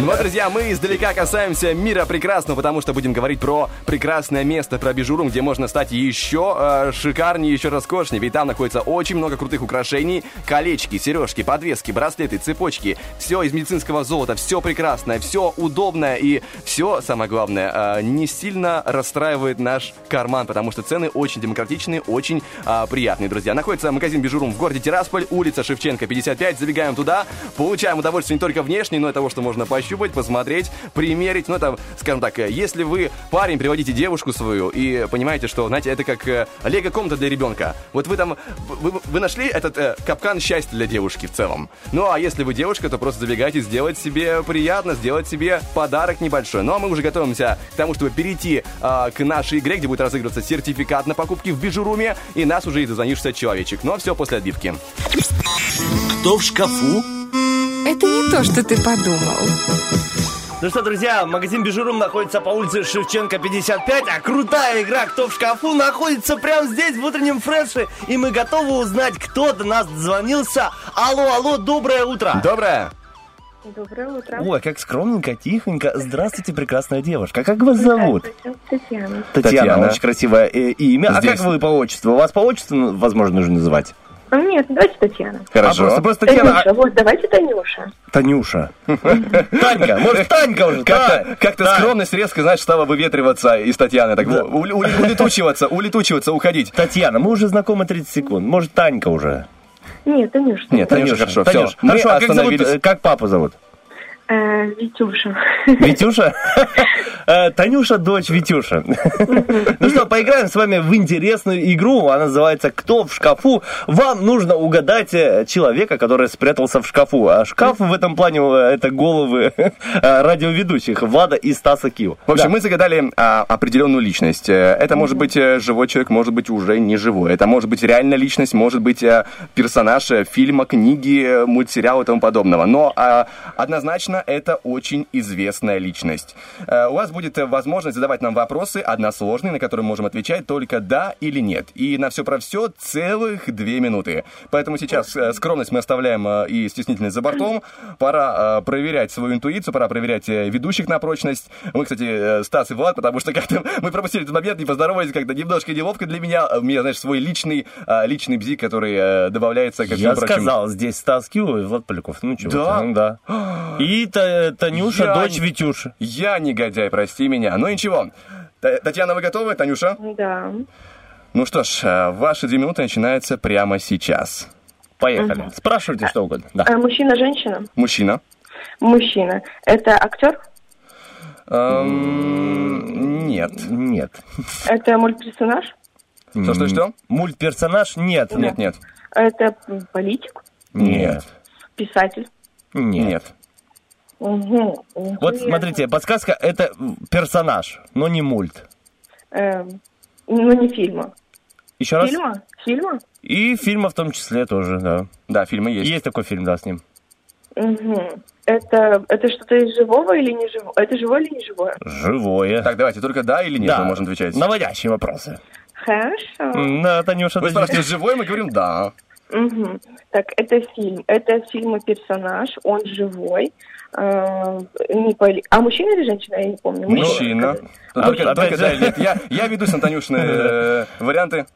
Ну вот, друзья, мы издалека касаемся мира прекрасного, потому что будем говорить про прекрасное место, про Бижурум, где можно стать еще э, шикарнее, еще роскошнее. Ведь там находится очень много крутых украшений. Колечки, сережки, подвески, браслеты, цепочки. Все из медицинского золота, все прекрасное, все удобное и все, самое главное, э, не сильно расстраивает наш карман, потому что цены очень демократичные, очень э, приятные, друзья. Находится магазин Бижурум в городе Тирасполь, улица Шевченко, 55. Забегаем туда, получаем удовольствие не только внешне, но и того, что можно пощупать, посмотреть, примерить. Ну, это, скажем так, э, если вы парень, приводите девушку свою и понимаете, что, знаете, это как э, лего-комната для ребенка. Вот вы там, вы, вы нашли этот э, капкан счастья для девушки в целом. Ну, а если вы девушка, то просто забегайте сделать себе приятно, сделать себе подарок небольшой. Ну, а мы уже готовимся к тому, чтобы перейти э, к нашей игре, где будет разыгрываться сертификат на покупки в Бижуруме, и нас уже и дозвонишься человечек. Но все после отбивки. Кто в шкафу? Это не то, что ты подумал. Ну что, друзья, магазин Бижурум находится по улице Шевченко 55, а крутая игра «Кто в шкафу» находится прямо здесь, в утреннем фреше, и мы готовы узнать, кто до нас дозвонился. Алло, алло, доброе утро. Доброе. Доброе утро. Ой, как скромненько, тихонько. Здравствуйте, прекрасная девушка. Как вас зовут? Татьяна. Татьяна, Татьяна. очень красивое э, имя. А Здесь. как вы по отчеству? У вас по отчеству, ну, возможно, нужно называть? А, Нет, давайте Татьяна. Хорошо. А просто, просто Татьяна... Танюша, вот, давайте Танюша. Танюша. Танька, может, Танька уже? Как-то, как-то скромность резко, знаешь, стала выветриваться из Татьяны. Так, у- у- улетучиваться, улетучиваться, уходить. Татьяна, мы уже знакомы 30 секунд. Может, Танька уже? Нет, Танюша. Нет, Танюша, хорошо, всё. Танюш, Мы Хорошо, а как зовут, э, как папу зовут? Э, Витюша. Витюша? Э, Танюша, дочь Витюша. Ну что, поиграем с вами в интересную игру. Она называется «Кто в шкафу?». Вам нужно угадать э, человека, который спрятался в шкафу. А шкаф в этом плане это головы радиоведущих Влада и Стаса Кио. В общем, Да. мы загадали а, определенную личность. Это может быть живой человек, может быть уже не живой. Это может быть реальная личность, может быть персонаж фильма, книги, мультсериала и тому подобного. Но а, однозначно это очень известная личность. Э, У вас будет э, возможность задавать нам вопросы односложные, на которые мы можем отвечать только да или нет. И на все про все целых две минуты. Поэтому сейчас э, скромность мы оставляем и стеснительность за бортом. Пора проверять свою интуицию, пора проверять ведущих на прочность. Мы, кстати, Стас и Влад, потому что как-то мы пропустили этот момент, не поздоровались, как-то немножко неловко для меня. У меня, знаешь, свой личный, личный бзик, который добавляется всем Я сказал, здесь Стас Кио и Влад Поляков. Ну чего Да? ну да. И Та- Танюша, Я дочь не- Витюши. Я негодяй, прости меня. Ну ничего. Та- Татьяна, вы готовы, Танюша? Да. Ну что ж, э, ваши две минуты начинаются прямо сейчас. Поехали. Спрашивайте что угодно. Да. Э, Мужчина, женщина? Мужчина. Мужчина. Это актер? Эм, нет. Нет. Это мультперсонаж? Что, что, что? Мультперсонаж? Нет. Нет, нет. Это политик? Нет. Писатель? Нет. Угу. Вот смотрите, подсказка это персонаж, но не мульт. Эм, ну, не фильма. Еще раз. Фильма? Фильма? И фильма в том числе тоже, да. Да, фильмы есть. Есть такой фильм, да, с ним. Угу. Это, это что-то из живого или не живого? Это живое или не живое? Живое. Так, давайте, только да или нет Да. мы можем отвечать. Наводящие вопросы. Хорошо. Да, Танюша, Вы спрашиваете, живой, мы говорим да. Мгм. Так, это фильм. Это фильм и персонаж, он живой. Э, не поли- А мужчина или женщина, я не помню. Мужчина. А, Ну, только, опять только же. да или нет. Я, я ведусь на Танюшины э, варианты.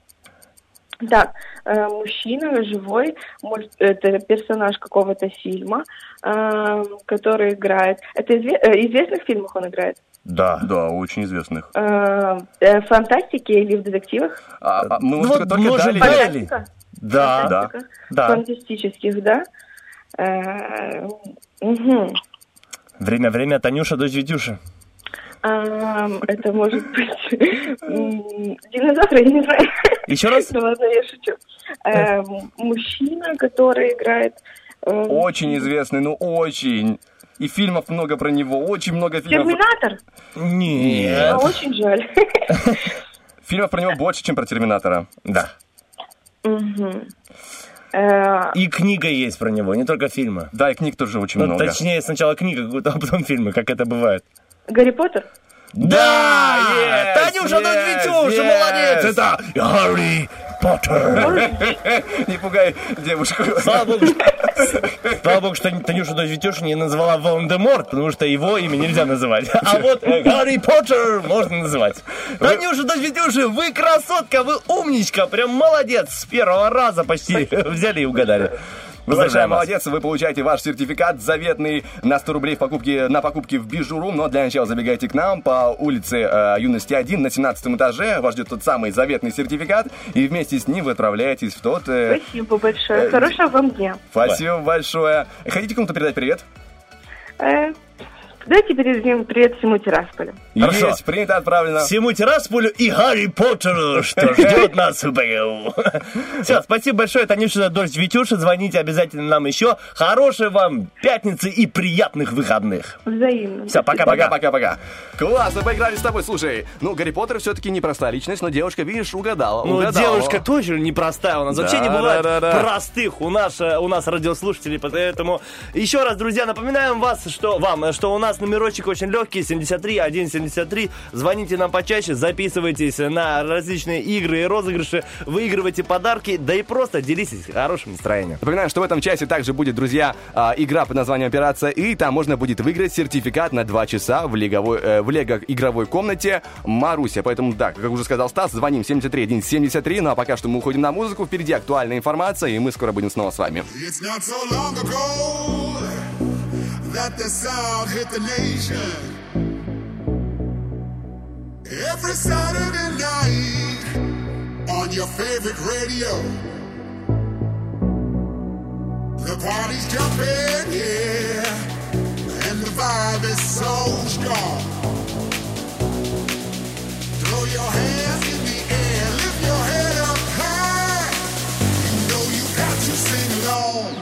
Так, э, мужчина живой, мульт- это персонаж какого-то фильма, э, который играет. Это изве- э, известных фильмах он играет? Да. Да, очень известных. Э, э, в фантастике или в детективах? А, а, мы Ну, вот только, только может да. Фантастика? Фантастика? Да. Фантастических, да? Э, мгм. Время, время, Танюша, дочь Витюши. Ам, это может быть динозавр, я не знаю. Еще раз? Ну ладно, я шучу. Эм, Мужчина, который играет... эм, Очень известный, ну очень. И фильмов много про него, очень много фильмов. Терминатор? Нет. А, Очень жаль. Фильмов про него больше, чем про Терминатора. Да. Мгм. Э, И книга есть про него, не только фильмы. Да, и книг тоже очень Ну, много. Точнее, сначала книга а потом фильмы, как это бывает. Гарри Поттер? Да! yes, Танюша, yes, Витюши, yes. молодец! Это Гарри Поттер. Не пугай девушку. Слава богу, слава богу, что Танюша дочь Витюша не назвала Волан-де-Морт, потому что его имя нельзя называть. А вот Гарри Поттер можно называть. Танюша дочь Витюши, вы красотка, вы умничка, прям молодец. С первого раза почти взяли и угадали. Большая Поздравляем вас. молодец, вы получаете ваш сертификат заветный на 100 рублей в покупке, на покупки в Бижуру, но для начала забегайте к нам по улице э, Юности 1 на 17 этаже, вас ждет тот самый заветный сертификат, и вместе с ним вы отправляетесь в тот... э, Спасибо большое. э, Хорошего вам дня. Спасибо большое. Хотите кому-то передать привет? Э, Давайте передадим привет всему Тирасполю. Хорошо. Есть, принято, отправлено. Всему Тирасполю и Гарри Поттеру, что ждет нас в БГУ. Все, спасибо большое, Танюша, дочь Витюша. Звоните обязательно нам еще. Хорошей вам пятницы и приятных выходных. Взаимно. Все, пока-пока. Пока-пока. Классно, поиграли с тобой. Слушай, ну, Гарри Поттер все-таки непростая личность, но девушка, видишь, угадала. Ну, угадала. девушка точно непростая. У нас Да, вообще не бывает да, да, да. простых у нас, э, у нас радиослушателей. Поэтому еще раз, друзья, напоминаем вас, что вам, что у нас номерочек очень легкий, 73 173. Звоните нам почаще, записывайтесь на различные игры и розыгрыши, выигрывайте подарки, да и просто делитесь хорошим настроением. Напоминаю, что в этом часе также будет, друзья, а, игра под названием «Операция И». Там можно будет выиграть сертификат на 2 часа в, лиговой, э, в лего-игровой комнате Маруся. Поэтому, да, как уже сказал Стас, звоним 73 173. Ну а пока что мы уходим на музыку. Впереди актуальная информация, и мы скоро будем снова с вами. It's not so long ago that the sound hit the nation. Every Saturday night on your favorite radio. The party's jumping, yeah, and the vibe is so strong. Throw your hands in the air, lift your head up high. You know you got to sing along.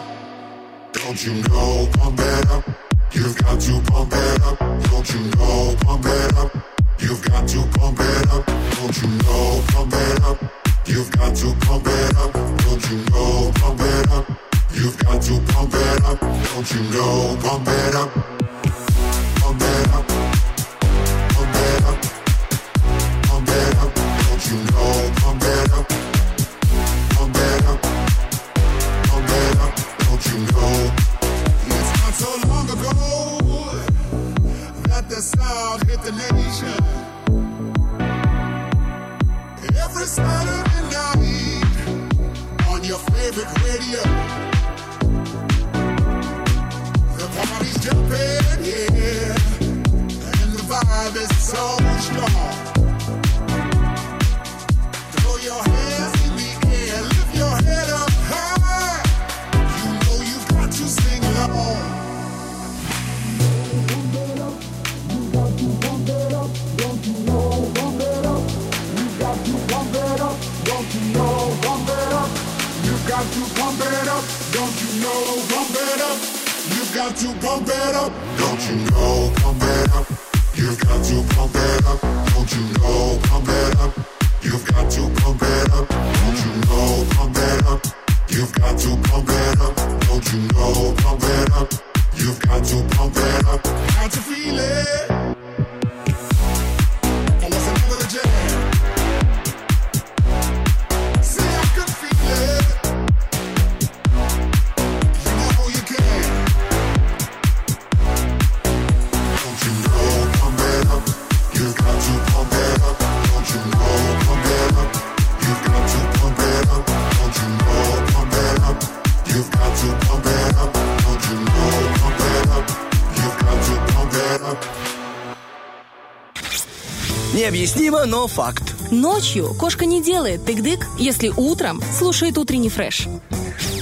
Don't you know, pump it up. You've got to pump it up. Don't you know, pump it up. You've got to pump it up. Don't you know, pump it up. You've got to pump it up. Don't you know, pump it up. You've got to pump it up. Don't you know, pump it up. Pump it up. Pump it up. Pump it up. Don't you know, pump it up. Pump it up. Pump it up. Don't you know? Sound hit the nation. Every Saturday night on your favorite radio. The party's jumping, yeah, and the vibe is so strong. Don't you know? Got to pump it up, don't you know? Pump it up. You've got to pump it up, don't you know? Pump it up. You've got to pump it up, don't you know? Pump it up. You've got to pump it up, don't you know? Pump it up. You've got to pump it up. Got to feel it. Необъяснимо, но факт. Ночью кошка не делает тык-дык, если утром слушает утренний фреш.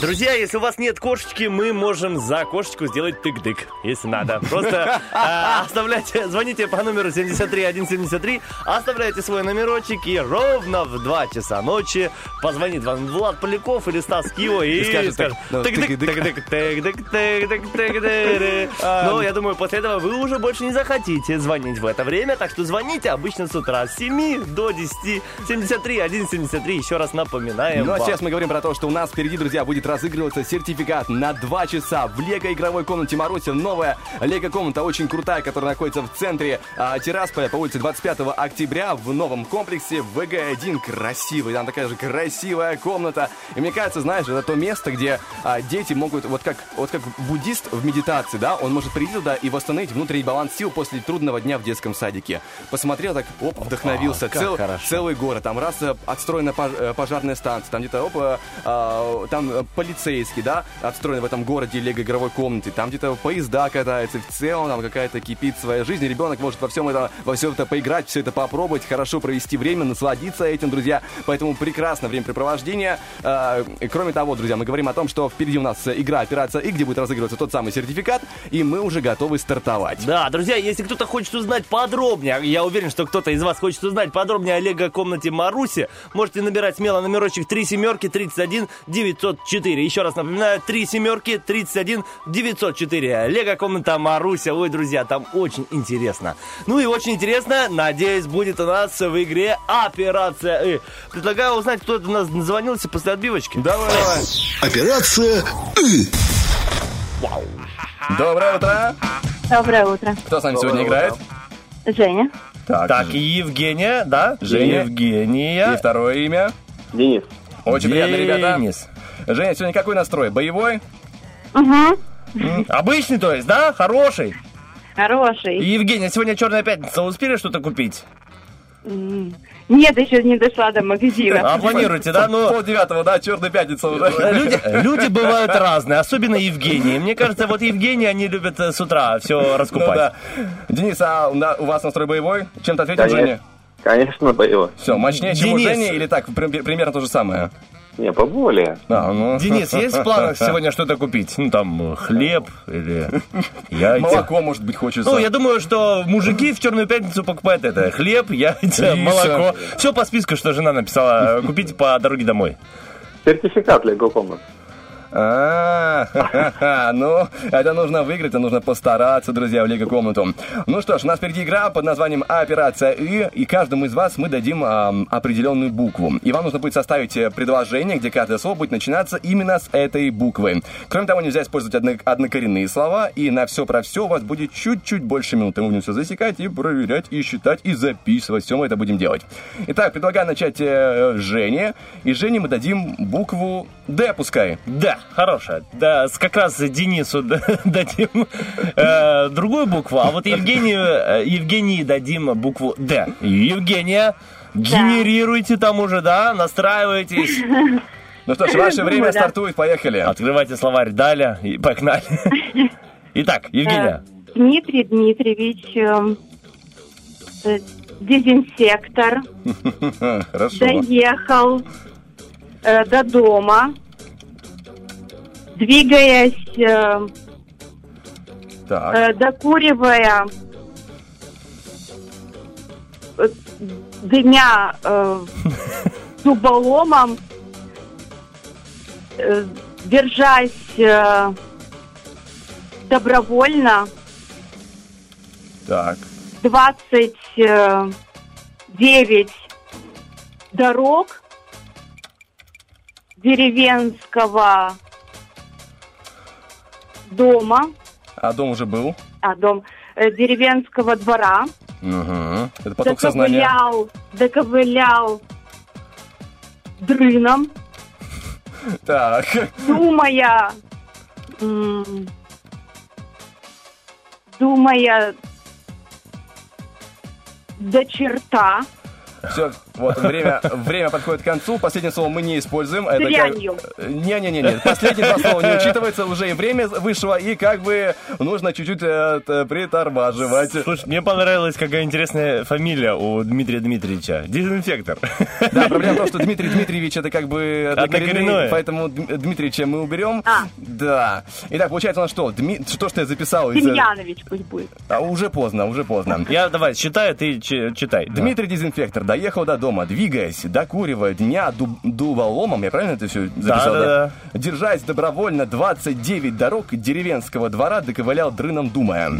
Друзья, если у вас нет кошечки, мы можем за кошечку сделать тык-дык, если надо. Просто а, оставляйте, звоните по номеру 73173, оставляйте свой номерочек, и ровно в 2 часа ночи позвонит вам Влад Поляков или Стас Кио и, И скажет ну, тык-дык, тык-дык. тык-дык, тык-дык, тык-дык, тык-дык. Но я думаю, после этого вы уже больше не захотите звонить в это время, так что звоните обычно с утра с 7 до 10, 73 173, еще раз напоминаем Ну а сейчас мы говорим про то, что у нас впереди, друзья, будет разыгрываться сертификат на 2 часа в Лего-игровой комнате Маруси. Новая Лего-комната, очень крутая, которая находится в центре а, Тирасполя по улице 25 октября в новом комплексе ВГ-1. Красивый, там такая же красивая комната. И мне кажется, знаешь, это то место, где а, дети могут, вот как, вот как буддист в медитации, да, он может прийти туда и восстановить внутренний баланс сил после трудного дня в детском садике. Посмотрел так, оп, вдохновился. как Цел- хорошо. целый город. Там раз э, отстроена э, пожарная станция, там где-то оп, э, а, там полицейский, да, отстроен в этом городе лего-игровой комнате. Там где-то поезда катаются. В целом там какая-то кипит своя жизнь. Ребенок может во всем это, во все это поиграть, все это попробовать, хорошо провести время, насладиться этим, друзья. Поэтому прекрасное времяпрепровождение. И Кроме того, друзья, мы говорим о том, что впереди у нас игра «Операция И», где будет разыгрываться тот самый сертификат, и мы уже готовы стартовать. Да, друзья, если кто-то хочет узнать подробнее, а я уверен, что кто-то из вас хочет узнать подробнее о лего-комнате Маруси, можете набирать смело номерочек 3 семерки 31 904. Еще раз напоминаю, 3 семерки 31 904. Лего-комната Маруся. Ой, друзья, там очень интересно. Ну и очень интересно, надеюсь, будет у нас в игре Операция И. Предлагаю узнать, кто у нас звонился после отбивочки. Давай, давай. Операция «И». Доброе утро. Доброе утро. Кто с нами сегодня играет? Женя. Так, и Евгения, да? Женя. Евгения. И второе имя? Денис. Очень приятно, ребята. Денис. Женя, сегодня какой настрой? Боевой? Угу. М, Обычный, то есть, да? Хороший. Хороший. Евгения, сегодня Черная пятница. Успели что-то купить? М, Нет, еще не дошла до магазина. А планируете, да? Ну, Пол девятого, да, черная пятница уже. люди, люди бывают разные, особенно Евгений. Мне кажется, вот Евгений, они любят э, с утра все Ну раскупать. да. Денис, а у на- у вас настрой боевой? Чем-то ответил. Женя? Конечно, боевой. Все, мощнее, чем у Денис. Жени, или так, при- примерно то же самое? Не, поболее. А, ну. Денис, есть в планах сегодня что-то купить? Ну, там, э, хлеб или яйца? Молоко, может быть, хочется. Ну, я думаю, что мужики в Черную пятницу покупают это. Хлеб, яйца, молоко. Все по списку, что жена написала. Купите по дороге домой. Сертификат Лего комнат. А, ну, это нужно выиграть, это нужно постараться, друзья, в Лего комнату. Ну что ж, у нас впереди игра под названием Операция И, и каждому из вас мы дадим ам, определенную букву. И вам нужно будет составить э, предложение, где каждое слово будет начинаться именно с этой буквы. Кроме того, нельзя использовать одно- однокоренные слова, и на все про все у вас будет чуть-чуть больше минуты. Мы будем все засекать и проверять, и считать, и записывать. Все мы это будем делать. Итак, предлагаю начать э, Жене. И Жене мы дадим букву Д, пускай. Да, хорошая. Да, как раз Денису дадим э, другую букву, а вот Евгению, э, Евгении дадим букву Д. Евгения, генерируйте там уже, да, настраивайтесь. Ну что ж, ваше время Да. стартует, поехали. Открывайте словарь Даля и погнали. Итак, Евгения. Э, Дмитрий Дмитриевич, эм, э, дезинсектор, Хорошо. доехал э, до дома, двигаясь, э, Так. э, докуривая, э, дымя э, дуболомом, э, держась э, добровольно, Так. 29 дорог деревенского дома, А дом уже был? а дом э, деревенского двора, Угу. Это поток сознания. доковылял, доковылял дрыном, Так. думая, думая до черта, Все, вот, время, время подходит к концу. Последнее слово мы не используем. Это как- Не-не-не, последние два слова не учитывается, уже и время вышло, и как бы нужно чуть-чуть э, притормаживать. Слушай, мне понравилась какая интересная фамилия у Дмитрия Дмитриевича. Дезинфектор. Да, проблема в том, что Дмитрий Дмитриевич это как бы Однокоренное. поэтому Дм- Дмитриевича мы уберем. А. Да. Итак, получается у нас что? Дми- Что ж ты записал? Демьянович пусть будет. А, уже поздно, уже поздно. Я давай, считаю, ты чи- читай. Дмитрий Дезинфектор доехал до дома, двигаясь, докуривая дня ду- дуволомом, я правильно это все записал? Да-да-да. Держась добровольно 29 дорог деревенского двора, доковылял дрыном думая.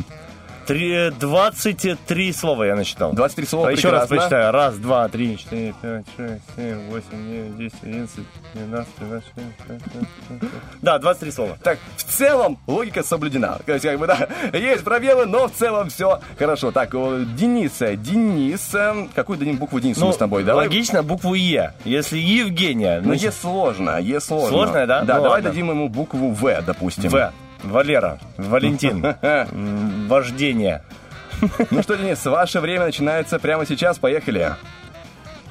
Три- 23 слова я насчитал. 23 слова, А еще раз прочитаю. Раз, два, три, четыре, пять, шесть, семь, восемь, девять, десять, одиннадцать, двенадцать, тринадцать, четырнадцать. Да, 23 слова. Так, в целом логика соблюдена. То есть, как бы, да, есть пробелы, но в целом все хорошо. Так, Денис, э, Денис, э, какую дадим букву Денису мы с тобой? Давай. логично, букву Е. Если Евгения, Ну, значит, Е сложно, Е сложно. Сложная, да? Да, Ну, давай ладно. дадим ему букву В, допустим. В. Валера, Валентин, вождение. Ну что, Денис, ваше время начинается прямо сейчас. Поехали.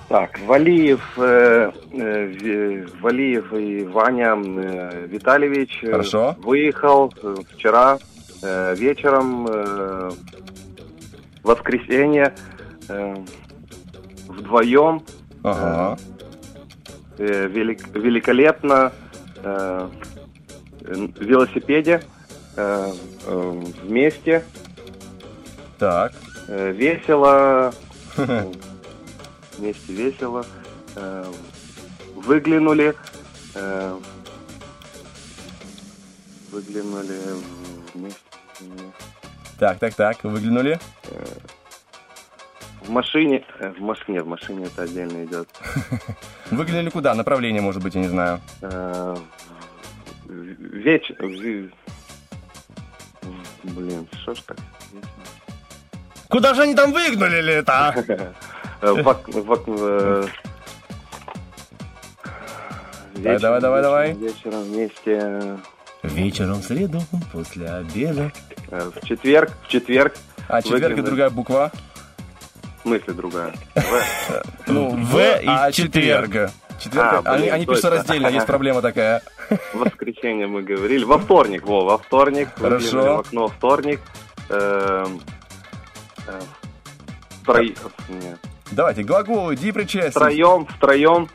Так, Валиев, э, э, Валиев и Ваня э, Витальевич э, Хорошо. выехал э, вчера э, вечером, э, в воскресенье, э, вдвоем. Ага. Э, велик- великолепно э, в велосипеде э, э, вместе. Так. Э, весело. Вместе весело. Э, выглянули. э, выглянули вместе. Так, так, так, выглянули. В машине. э, В машине, в машине это отдельно идет. Выглянули куда? Направление, может быть, я не знаю. Веч... ви- Блин, что ж так? Куда же они там выгнули-то? а? Э, Давай, давай, давай. Вечером вместе. Вечером в среду, после обеда. э, В четверг, в четверг. А четверг это выглянули- другая буква? В смысле другая? В. Ну, В и а четверг. А, они, блин, они пишутся точно. раздельно, есть проблема такая. В воскресенье мы говорили. Во вторник, во, во вторник. Хорошо. выглянули В окно вторник. Эм, э. Давайте, глаголы, иди причастен. Втроем, втроем.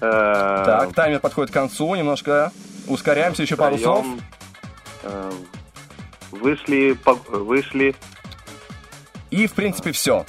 э, Так, таймер подходит к концу, немножко ускоряемся, еще пару слов. втроем, э, Вышли, вышли. И, в принципе, все.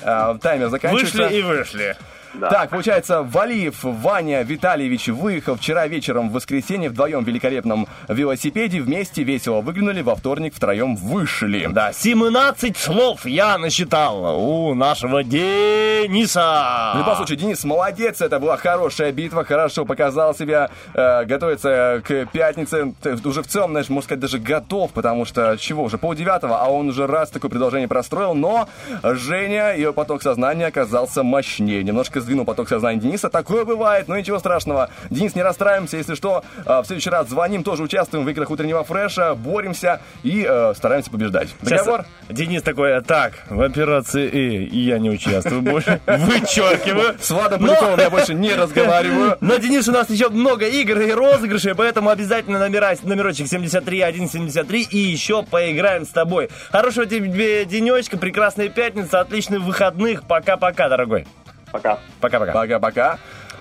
Таймер заканчивается. Вышли и вышли. Да. Так, получается, Валиев Ваня Витальевич выехал вчера вечером в воскресенье вдвоем в великолепном велосипеде. Вместе весело выглянули, во вторник втроем вышли. Да, 17 слов я насчитал у нашего Дениса. В любом случае, Денис молодец, это была хорошая битва, хорошо показал себя, э, готовится к пятнице, Ты уже в целом, знаешь, можно сказать, даже готов, потому что чего, уже полдевятого, а он уже раз такое предложение простроил, но Женя, ее поток сознания оказался мощнее, немножко сдвинул поток сознания Дениса, такое бывает, но ничего страшного. Денис, не расстраиваемся, если что, э, в следующий раз звоним, тоже участвуем в играх утреннего фреша, боремся и э, стараемся побеждать. Сейчас Договор? Денис такой, так, в операции «Э» и я не участвую больше. Вычеркиваю. С Владом Поляковым я больше не разговариваю. Но, Денис, у нас еще много игр и розыгрышей, поэтому обязательно номера, номерочек 73173 и еще поиграем с тобой. Хорошего тебе денечка, прекрасная пятница, отличных выходных. Пока-пока, дорогой. Пока. Пока-пока. Пока-пока.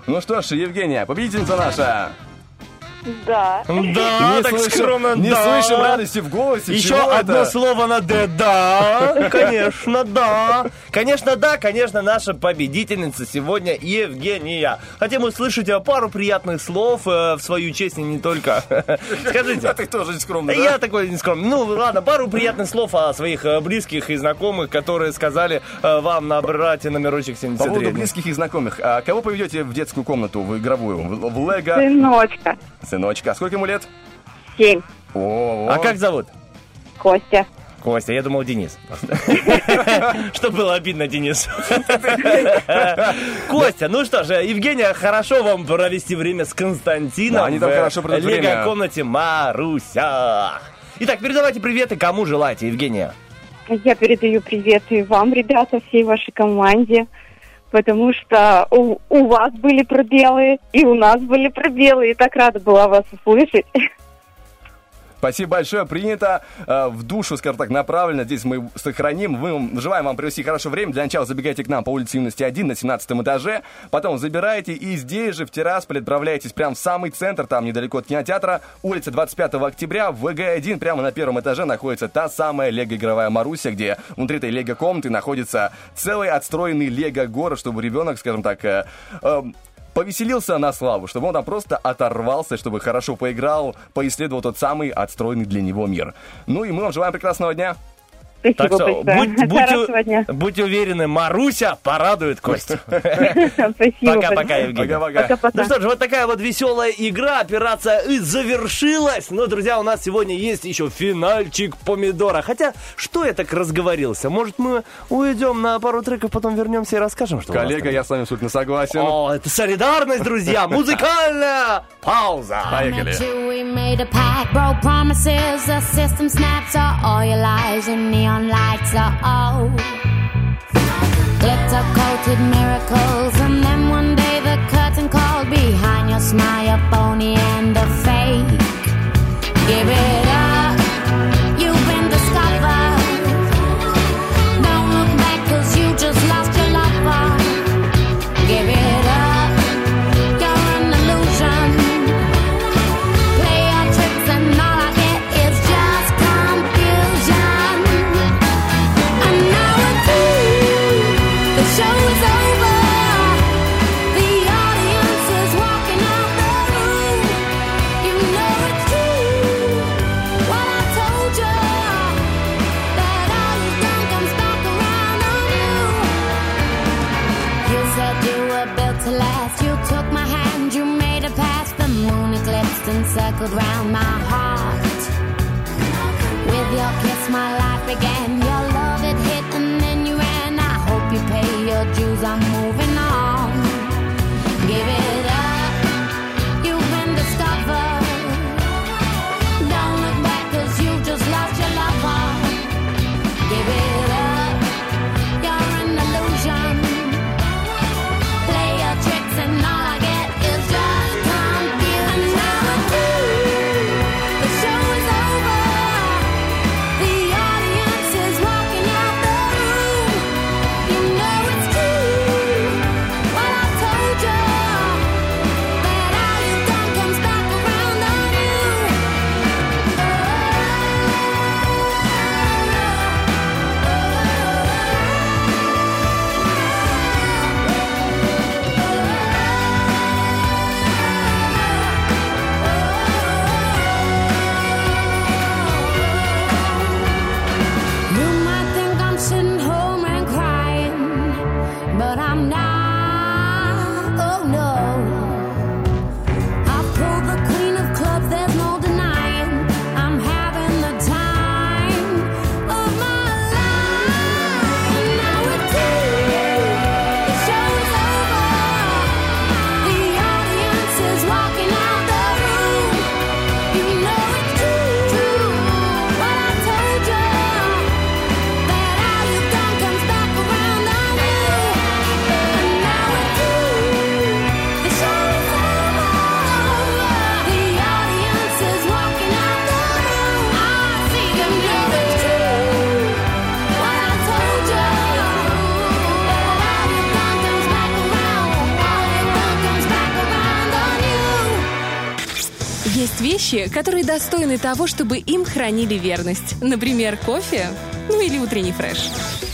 Ну что ж, Евгения, победительница наша. Да. Да, Не так слышим- скромно, не да. слышим радости в голосе. Еще Чего одно это? слово на «д». Да, конечно, да. Конечно, да, конечно, наша победительница сегодня Евгения. Хотим услышать пару приятных слов э, в свою честь и не только. Скажите. А ты тоже скромный, Я да? такой нескромный. Ну, ладно, пару приятных слов о своих э, близких и знакомых, которые сказали э, вам набрать номерочек По поводу 73. близких и знакомых, а кого поведете в детскую комнату, в игровую? В, в Лего? Сыночка. Сыночка. А сколько ему лет? Семь. О, А как зовут? Костя. Костя, я думал Денис. Что было обидно Денису. Костя, ну что же, Евгения, хорошо вам провести время с Константином они там в хорошо проведут время. комнате Маруся. Итак, передавайте приветы, кому желаете, Евгения. Я передаю привет и вам, ребята, всей вашей команде, потому что у, у вас были пробелы, и у нас были пробелы, и так рада была вас услышать. Спасибо большое, принято э, в душу, скажем так, направлено. Здесь мы сохраним. Мы желаем вам провести хорошее время. Для начала забегайте к нам по улице Юности 1 на 17 этаже. Потом забираете и здесь же в Тирасполь отправляетесь прямо в самый центр, там недалеко от кинотеатра. Улица 25 октября, в ВГ-1, прямо на первом этаже находится та самая лего-игровая Маруся, где внутри этой лего-комнаты находится целый отстроенный лего-город, чтобы ребенок, скажем так, э, э, повеселился на славу, чтобы он там просто оторвался, чтобы хорошо поиграл, поисследовал тот самый отстроенный для него мир. Ну и мы вам желаем прекрасного дня. Спасибо Так что большое. будь- будь дня. Будьте уверены, Маруся порадует Костю. Спасибо. Пока-пока, Евгений. Пока-пока. Ну что ж, вот такая вот веселая игра, операция «И» завершилась. Но, друзья, у нас сегодня есть еще финальчик помидора. Хотя, что я так разговорился? Может, мы уйдем на пару треков, потом вернемся и расскажем, что Коллега, я с вами абсолютно согласен. О, это солидарность, друзья! Музыкальная пауза! Поехали. We made a pact, broke promises. The system snaps are all your lies, and neon lights are all glitter coated miracles. And then one day the curtain called behind your smile, your phony and a fake. Give it вещи, которые достойны того, чтобы им хранили верность. Например, кофе, ну или утренний фреш.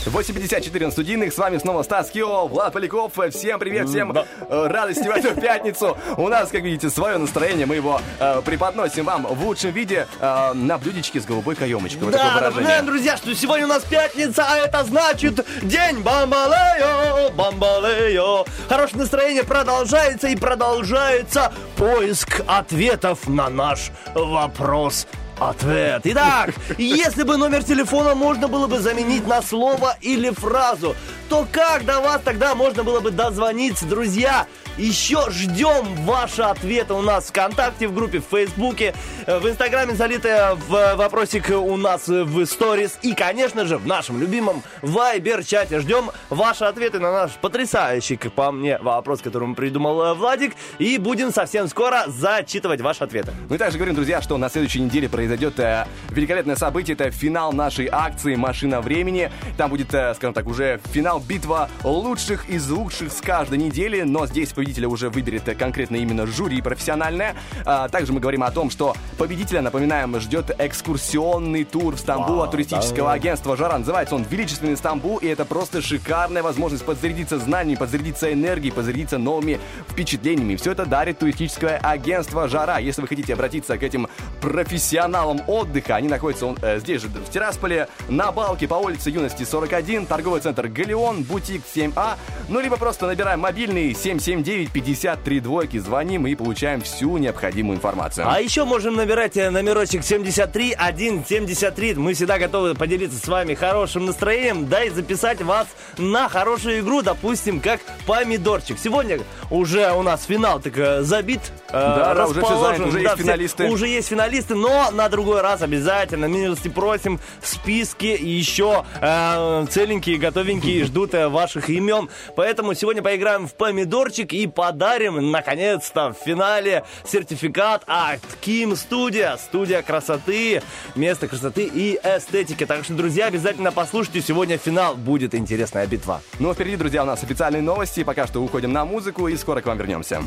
8.54 на студийных. С вами снова Стас Кио, Влад Поляков. Всем привет, всем э, радости в эту пятницу. У нас, как видите, свое настроение. Мы его э, преподносим вам в лучшем виде э, на блюдечке с голубой каемочкой. Вот Да, напоминаем, друзья, что сегодня у нас пятница, а это значит День Бамбалео, Бамбалео. Хорошее настроение продолжается и продолжается поиск ответов на наш вопрос. Ответ. Итак, если бы номер телефона можно было бы заменить на слово или фразу, то как до вас тогда можно было бы дозвониться, друзья? Еще ждем ваши ответы у нас в ВКонтакте, в группе, в Фейсбуке, в Инстаграме залитые в вопросик у нас в сторис и, конечно же, в нашем любимом Вайбер-чате. Ждем ваши ответы на наш потрясающий, как по мне, вопрос, который придумал э, Владик. И будем совсем скоро зачитывать ваши ответы. И также говорим, друзья, что на следующей неделе произойдет э, великолепное событие. Это финал нашей акции «Машина времени». Там будет, э, скажем так, уже финал битва лучших из лучших с каждой недели. Но здесь победителя уже выберет э, конкретно именно жюри профессиональное. А, также мы говорим о том, что победителя, напоминаем, ждет экскурсионный тур в Стамбул от туристического агентства «Жара». Называется он «Величественный Стамбул». И это просто шикарная возможность подзарядиться знаниями, подзарядиться энергией, подзарядиться новыми впечатлениями. Все это дарит туристическое агентство «Жара». Если вы хотите обратиться к этим профессионалам, каналом отдыха. Они находятся он, э, здесь же, в Тирасполе, на балке по улице Юности 41, торговый центр Галеон, бутик 7А. Ну, либо просто набираем мобильный 779-53 двойки, звоним и получаем всю необходимую информацию. А еще можем набирать э, номерочек 73 173. Мы всегда готовы поделиться с вами хорошим настроением, да и записать вас на хорошую игру, допустим, как помидорчик. Сегодня уже у нас финал так э, забит. э, Да, да, уже расположен. занято, уже есть все- финалисты. Уже есть финалисты, но на другой раз обязательно милости просим в списке и еще э, целенькие, готовенькие ждут э, ваших имен. Поэтому сегодня поиграем в помидорчик и подарим, наконец-то, в финале сертификат от Ким Студия. Студия красоты, место красоты и эстетики. Так что, друзья, обязательно послушайте. Сегодня финал. Будет интересная битва. Ну, а впереди, друзья, у нас официальные новости. Пока что уходим на музыку и скоро к вам вернемся.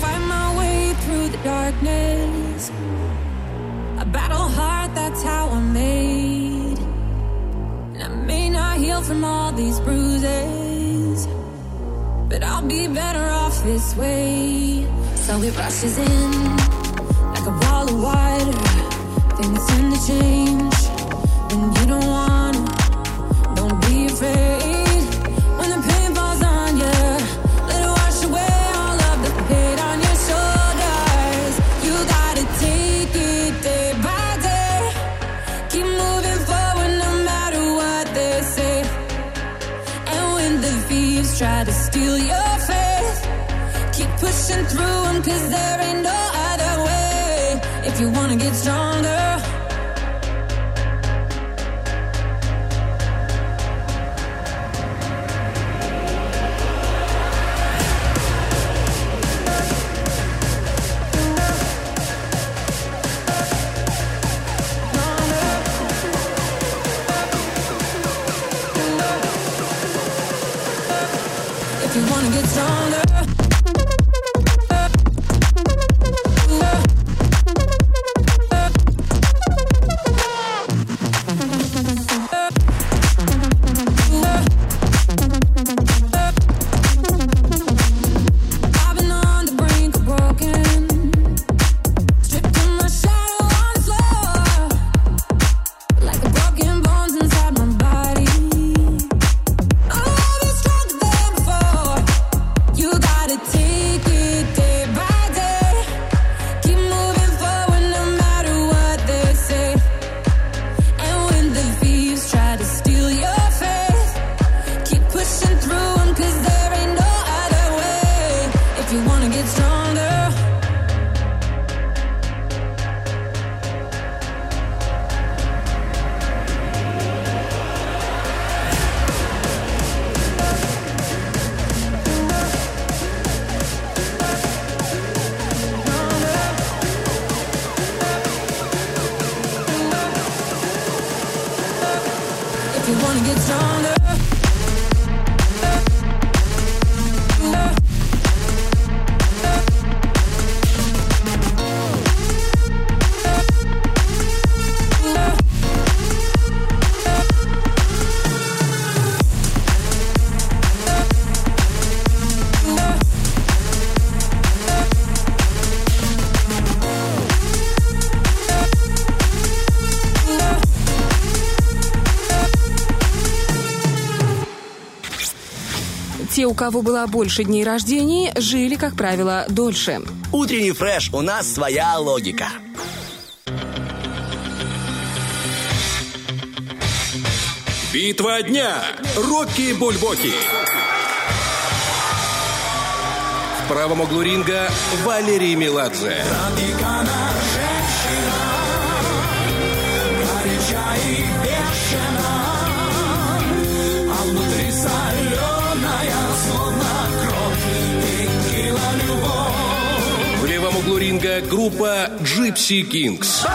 find my way through the darkness. Battle hard, that's how I'm made. And I may not heal from all these bruises, but I'll be better off this way. So it rushes in like a wall of water. Things tend to change when you don't wanna. Don't be afraid try to steal your faith, keep pushing through them cause there ain't no other way. If you wanna get stronger. on earth кого было больше дней рождения, жили, как правило, дольше. Утренний фреш, у нас своя логика. Битва дня. Рокки Бульбоки. В правом углу ринга Валерий Меладзе. В левом углу ринга группа Gypsy Kings.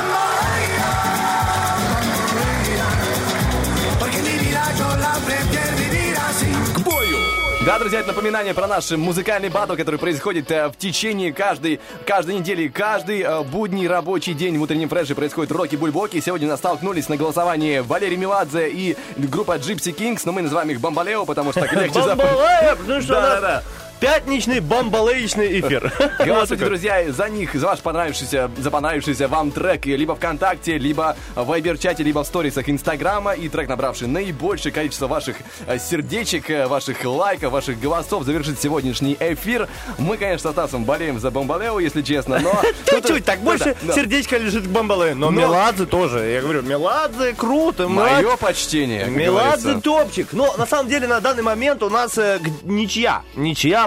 К бою! Да, друзья, это напоминание про наш музыкальный батл, который происходит э, в течение каждой, каждой недели, каждый э, будний рабочий день в утреннем фреше происходит Роки Бульбоки. Сегодня нас столкнулись на голосовании Валерий Меладзе и группа Gypsy Kings, но мы называем их Бомбалео, потому что так легче запомнить. Бомбалео, потому что Пятничный бомбалеечный эфир. Голосуйте, друзья, за них, за ваш понравившийся, за понравившийся вам трек либо ВКонтакте, либо в Вайбер-чате, либо в сторисах Инстаграма. И трек, набравший наибольшее количество ваших э, сердечек, э, ваших лайков, ваших голосов, завершит сегодняшний эфир. Мы, конечно, с Стасом болеем за Бомбалео, если честно, но... Чуть-чуть, так больше сердечко лежит к Бомбале. Но, Меладзе тоже. Я говорю, Меладзе круто. Мое почтение, Меладзе топчик. Но на самом деле на данный момент у нас э, г- ничья.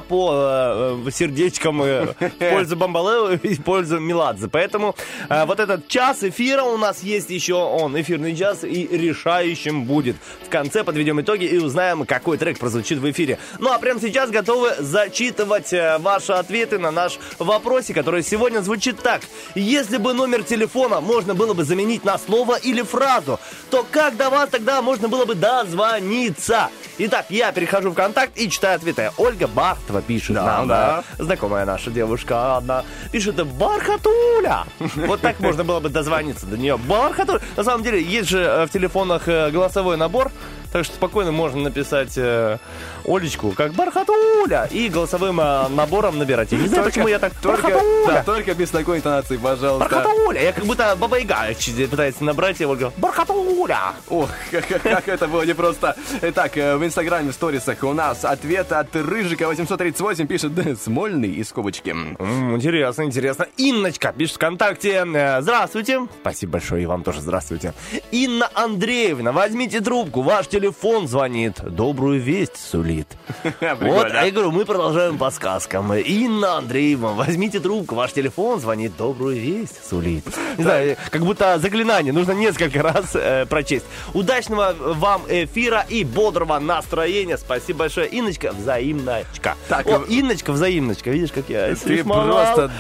По э, э, сердечкам э, в пользу Бомбалео и в пользу Меладзе. Поэтому э, вот этот час эфира у нас есть еще он, эфирный час, и решающим будет. В конце подведем итоги и узнаем, какой трек прозвучит в эфире. Ну а прямо сейчас готовы зачитывать э, ваши ответы на наш вопросе, который сегодня звучит так. Если бы номер телефона можно было бы заменить на слово или фразу, то как до вас тогда можно было бы дозвониться? Итак, я перехожу в контакт и читаю ответы. Ольга Бахтова пишет нам, да. э, знакомая наша девушка одна, пишет «Бархатуля». Вот так можно было бы дозвониться до нее. Бархатуля. На самом деле, есть же э, в телефонах э, голосовой набор, так что спокойно можно написать э, Олечку как Бархатуля и голосовым э, набором набирать. Я не знаю, почему я так Только, да, только без такой интонации, пожалуйста. Бархатуля. Я как будто Баба Яга пытается набрать, я Ольга. Бархатуля. Ох, как, это было непросто. Итак, э, в инстаграме, в сторисах у нас ответ от Рыжика 838 пишет «Да, Смольный из скобочки. М, Интересно, интересно. Инночка пишет ВКонтакте. э, Здравствуйте. Спасибо большое, и вам тоже здравствуйте. Инна Андреевна, возьмите трубку, ваш телефон звонит. Добрую весть сулит. Вот, а я говорю, мы продолжаем по сказкам. Инна Андреевна, возьмите трубку, ваш телефон звонит, добрую весть сулит. Не знаю, как будто заклинание, нужно несколько раз э, прочесть. Удачного вам эфира и бодрого настроения. Спасибо большое, Инночка, взаимночка. Так, О, э, Инночка, взаимночка, видишь, как я Ты просто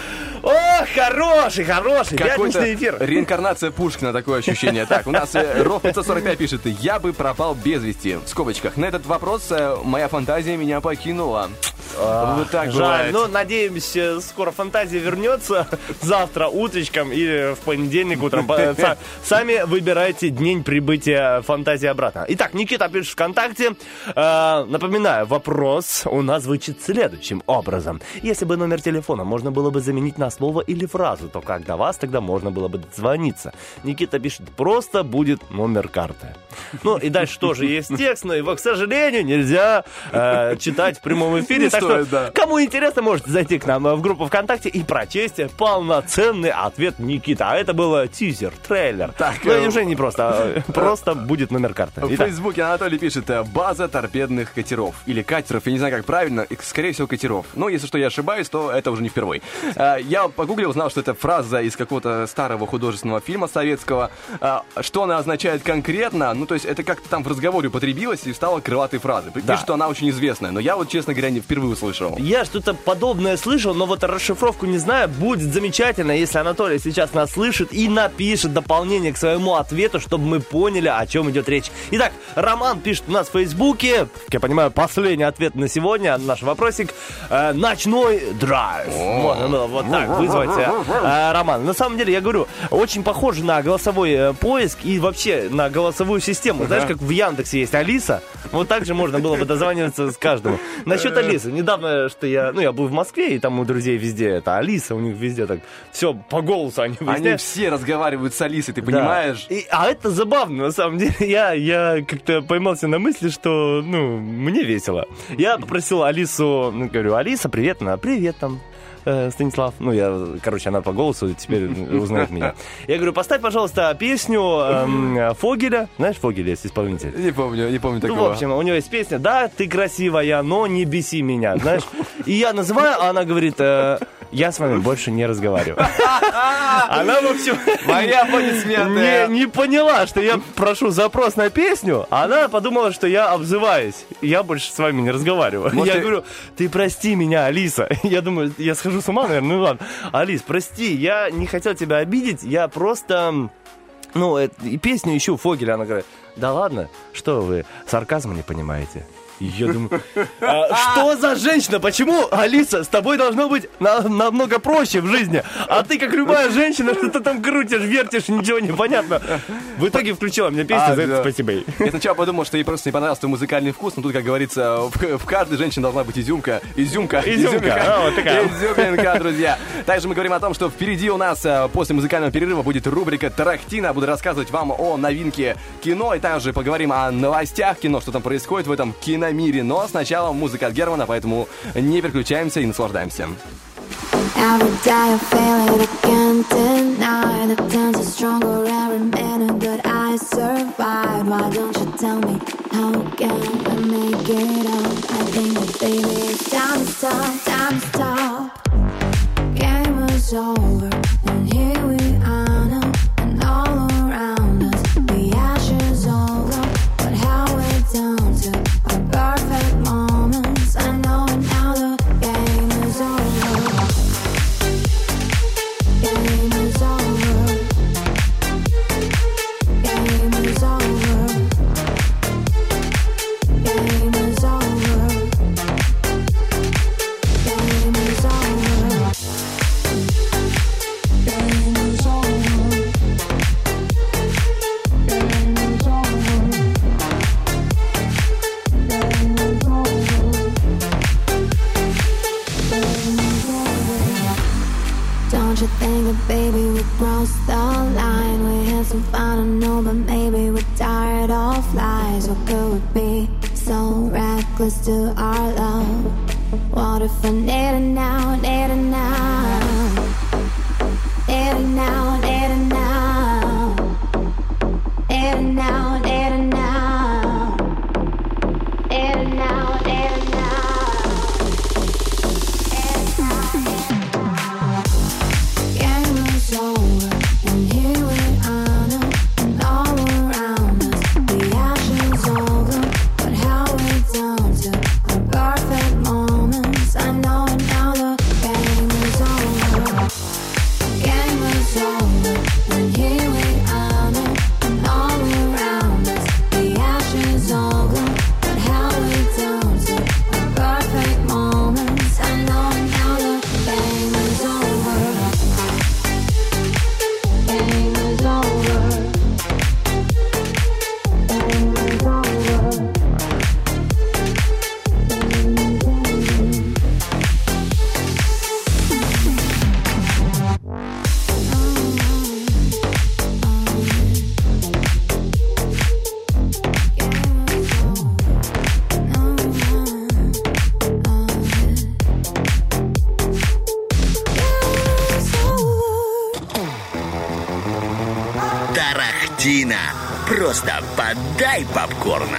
О, хороший, хороший, пятничный эфир. реинкарнация Пушкина, такое ощущение. Так, у нас э, Ров 545 пишет «Я бы пропал без вести». В скобочках. На этот вопрос э, моя фантазия меня покинула. Вот так Жаль, бывает. но надеемся, скоро фантазия вернется завтра утречком или в понедельник утром. Сами выбирайте день прибытия фантазии обратно. Итак, Никита пишет ВКонтакте. Э, Напоминаю, вопрос у нас звучит следующим образом. Если бы номер телефона можно было бы заменить на слово или фразу, то как до вас тогда можно было бы дозвониться? Никита пишет, просто будет номер карты. Ну и дальше тоже есть текст, но его, к сожалению, нельзя э, читать в прямом эфире. Не так стоит, что, да. кому интересно, можете зайти к нам э, в группу ВКонтакте и прочесть полноценный ответ Никита. А это был тизер, трейлер. Так, ну, э, уже не просто, а, просто будет номер карты. В Итак, Фейсбуке Анатолий пишет э, «База торпедных катеров». Или катеров, я не знаю, как правильно. Скорее всего, катеров. Но если что, я ошибаюсь, то это уже не впервые. Э, Я погуглил, узнал, что это фраза из какого-то старого художественного фильма советского. Э, Что она означает конкретно? Ну, то есть это как-то там в разговоре употребилось и стала крылатой фразой. Да. Пишет, что она очень известная. Но я вот, честно говоря, не впервые услышал. Я что-то подобное слышал, но вот расшифровку не знаю. Будет замечательно, если Анатолий сейчас нас слышит и напишет дополнение к своему ответу, чтобы мы поняли, о чем идет речь. Итак, Роман пишет у нас в Фейсбуке, как я понимаю, последний ответ на сегодня, на наш вопросик. Э, ночной драйв. Можно было вот так вызвать э, э, Роман. На самом деле, я говорю, очень похоже на голосовой э, поиск и вообще на голосовую систему. Знаешь, как в Яндексе есть Алиса, вот так же можно было бы дозваниваться с каждому. Насчет Алисы. Недавно, что я, ну, я был в Москве, и там у друзей везде это Алиса, у них везде так все по голосу они Они выясняют. все разговаривают с Алисой, ты Да. понимаешь? И- а это забавно, на самом деле. Я, я как-то поймался на мысли, что, ну, мне весело. Я попросил Алису, ну, говорю, Алиса, привет, она, привет там. Э, Станислав, ну я, короче, она по голосу теперь узнает меня. Я говорю, поставь, пожалуйста, песню эм, Фогеля. Знаешь, Фогель есть исполнитель? Не помню, не помню Ну, такого. в общем, у него есть песня «Да, ты красивая, но не беси меня», знаешь? И я называю, а она говорит, э, я с вами больше не разговариваю. Она, в общем, Моя аплодисменты. не, не поняла, что я прошу запрос на песню, а она подумала, что я обзываюсь. Я больше с вами не разговариваю. Может, я ты- говорю, ты прости меня, Алиса. Я думаю, я схожу с ума, наверное, ну ладно. Алис, прости, я не хотел тебя обидеть, я просто... Ну, это- и песню ищу Фогеля, она говорит, да ладно, что вы, сарказма не понимаете? Я думаю, «А что за женщина? Почему, Алиса, с тобой должно быть на- намного проще в жизни? А ты, как любая женщина, что-то там крутишь, вертишь, ничего не понятно. В итоге включила мне песню, А, за это да. спасибо ей. Я сначала подумал, что ей просто не понравился твой музыкальный вкус, но тут, как говорится, в, в каждой женщине должна быть изюмка. Изюмка. Изюмка, а, вот такая. Изюминка, друзья. Также мы говорим о том, что впереди у нас э, после музыкального перерыва будет рубрика «Тарахтина». Буду рассказывать вам о новинке кино, и также поговорим о новостях кино, что там происходит в этом киномире. Но сначала музыка от Германа, поэтому не переключаемся и наслаждаемся. Every day I feel it, I can't deny The tense is stronger every minute that I survive Why don't you tell me how can I make it up? I think that baby it's time to stop, time to stop Game is over and here we are Some fun, I know, but maybe we're tired of lies. What could we be so reckless to our love? What if I need it now? Need it now, need it now. Попкорна.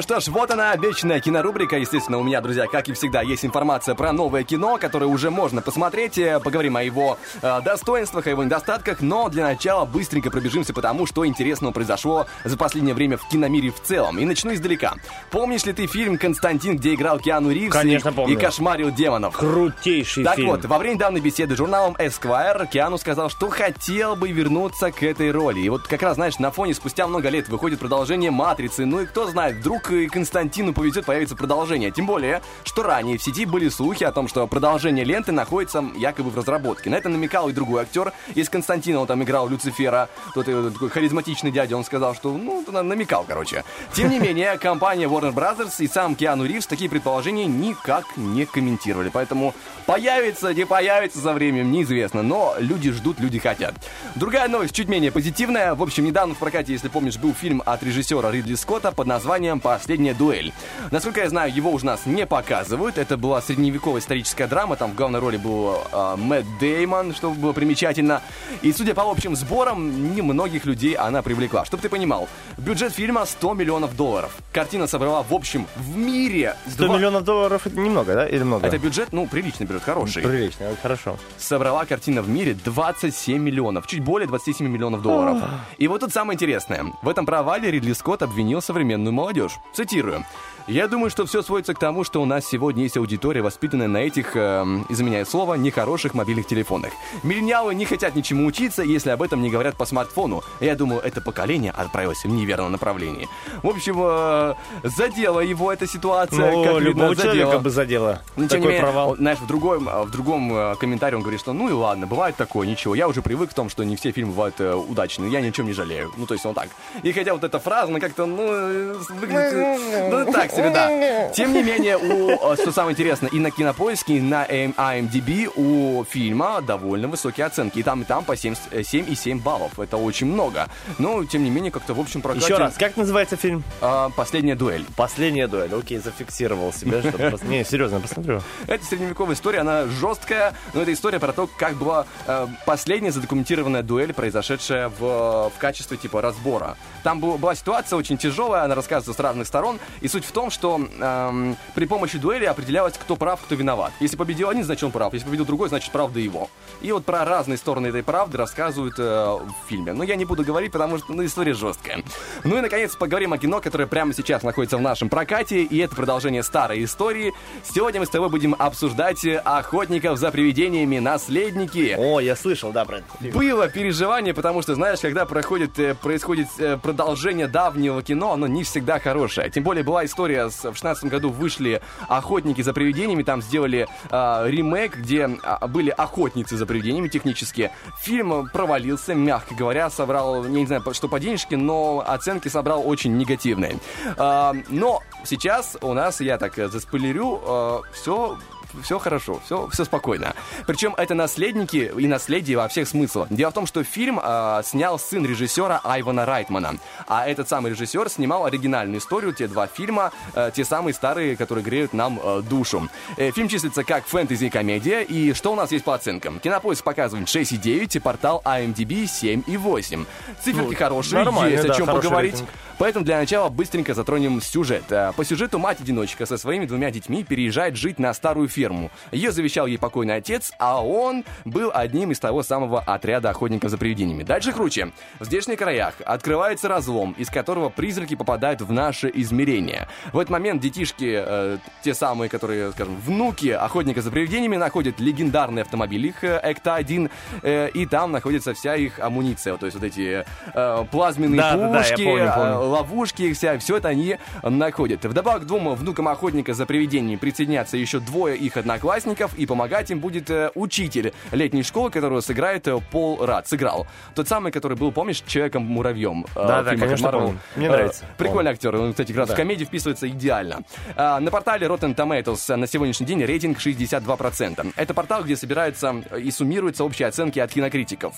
Ну что ж, вот она, обещанная кинорубрика. Естественно, у меня, друзья, как и всегда, есть информация про новое кино, которое уже можно посмотреть. Э, Поговорим о его э, достоинствах, о его недостатках. Но для начала быстренько пробежимся по тому, что интересного произошло за последнее время в киномире в целом. И начну издалека. Помнишь ли ты фильм «Константин», где играл Киану Ривз Конечно, и, помню. и кошмарил демонов? Крутейший Так фильм. вот, во время данной беседы с журналом Esquire Киану сказал, что хотел бы вернуться к этой роли. И вот как раз, знаешь, на фоне спустя много лет выходит продолжение «Матрицы». Ну и кто знает, вдруг и Константину повезет появится продолжение. Тем более, что ранее в сети были слухи о том, что продолжение ленты находится якобы в разработке. На это намекал и другой актер из Константина, он там играл Люцифера, тот э, такой харизматичный дядя, он сказал, что, ну, на- намекал, короче. Тем не менее, компания Warner Brothers и сам Киану Ривз такие предположения никак не комментировали. Поэтому появится, не появится со временем, неизвестно. Но люди ждут, люди хотят. Другая новость, чуть менее позитивная. В общем, недавно в прокате, если помнишь, был фильм от режиссера Ридли Скотта под названием «Последняя дуэль». Насколько я знаю, его уже нас не показывают. Это была средневековая историческая драма. Там в главной роли был э, Мэтт Деймон, что было примечательно. И, судя по общим сборам, немногих людей она привлекла. Чтобы ты понимал, бюджет фильма 100 миллионов долларов. Картина собрала, в общем, в мире... 100 два- миллионов долларов это немного, да? Или много? Это бюджет, ну, приличный бюджет, хороший. Прилично, это хорошо. Собрала картина в мире 27 миллионов, чуть более 27 миллионов долларов. И вот тут самое интересное. В этом провале Ридли Скотт обвинил современную молодежь. цитирую. Я думаю, что все сводится к тому, что у нас сегодня есть аудитория, воспитанная на этих, эм, изменяя слово, нехороших мобильных телефонах. Миллениалы не хотят ничему учиться, если об этом не говорят по смартфону. Я думаю, это поколение отправилось в неверном направлении. В общем, э, задела его эта ситуация. Ну, как видно, любого задела. человека бы задела. Ну, тем не Такой менее, провал. знаешь, в другом, э, в другом э, комментарии он говорит, что ну и ладно, бывает такое, ничего. Я уже привык к тому, что не все фильмы бывают э, удачные, я ни о чем не жалею. Ну, то есть он так. И хотя вот эта фраза, она как-то, ну, э, выглядит, э, ну, так себе, да. Тем не менее, у, э, что самое интересное, и на Кинопоиске, и на IMDb у фильма довольно высокие оценки. И там, и там по 7, э, 7,7 баллов. Это очень много. Но, тем не менее, как-то в общем прокате... Еще раз, как называется фильм? А, «Последняя дуэль». Последняя дуэль. Окей, зафиксировал себя, чтобы... пос- Не, серьезно, посмотрю. Это средневековая история, она жесткая, но это история про то, как была э, последняя задокументированная дуэль, произошедшая в, в качестве типа разбора. Там был- была ситуация очень тяжелая, она рассказывается с разных сторон, и суть в том, что эм, при помощи дуэли определялось, кто прав, кто виноват. Если победил один, значит он прав, если победил другой, значит правда его. И вот про разные стороны этой правды рассказывают э, в фильме. Но я не буду говорить, потому что ну, история жесткая. Ну и, наконец, поговорим о кино, которое прямо сейчас находится в нашем прокате, и это продолжение старой истории. Сегодня мы с тобой будем обсуждать «Охотников за привидениями. Наследники». О, я слышал, да, про. Было переживание, потому что, знаешь, когда проходит, э, происходит э, продолжение давнего кино, оно не всегда хорошее. Тем более была история, с, в 16 году вышли «Охотники за привидениями», там сделали э, ремейк, где а, были охотницы за привидениями технически. Фильм э, провалился, мягко говоря, собрал, я не знаю, что по денежке, но оценки собрал очень негативные. А, но сейчас у нас, я так э, заспойлерю, все все хорошо, все, все спокойно. Причем это наследники и наследие во всех смыслах. Дело в том, что фильм э, снял сын режиссера Айвана Райтмана. А этот самый режиссер снимал оригинальную историю, те два фильма, э, те самые старые, которые греют нам э, душу. Э, фильм числится как фэнтези-комедия. И что у нас есть по оценкам? Кинопоиск показывает 6,9, и портал IMDb 7,8. Циферки Ну, хорошие, есть о да, чем хороший поговорить. рейтинг. Поэтому для начала быстренько затронем сюжет. Э, По сюжету мать-одиночка со своими двумя детьми переезжает жить на старую ферму. Ее завещал ей покойный отец, а он был одним из того самого отряда охотников за привидениями. Дальше круче. В здешних краях открывается разлом, из которого призраки попадают в наше измерение. В этот момент детишки, э, те самые, которые, скажем, внуки охотника за привидениями, находят легендарный автомобиль их э, Экта-1, э, и там находится вся их амуниция. То есть вот эти э, плазменные Да, да, да, я пушки, помню, э, помню. Ловушки, вся, все это они находят. Вдобавок к двум внукам охотника за привидениями присоединятся еще двое их одноклассников, и помогать им будет э, учитель летней школы, которого сыграет э, Пол Рад. Сыграл. Тот самый, который был, помнишь, Человеком-муравьем. э, Да, да, конечно, помню. Мне нравится. Прикольный актер. Он, кстати, как раз Да. в комедию вписывается идеально. На портале Rotten Tomatoes на сегодняшний день рейтинг 62%. Это портал, где собираются и суммируются общие оценки от кинокритиков.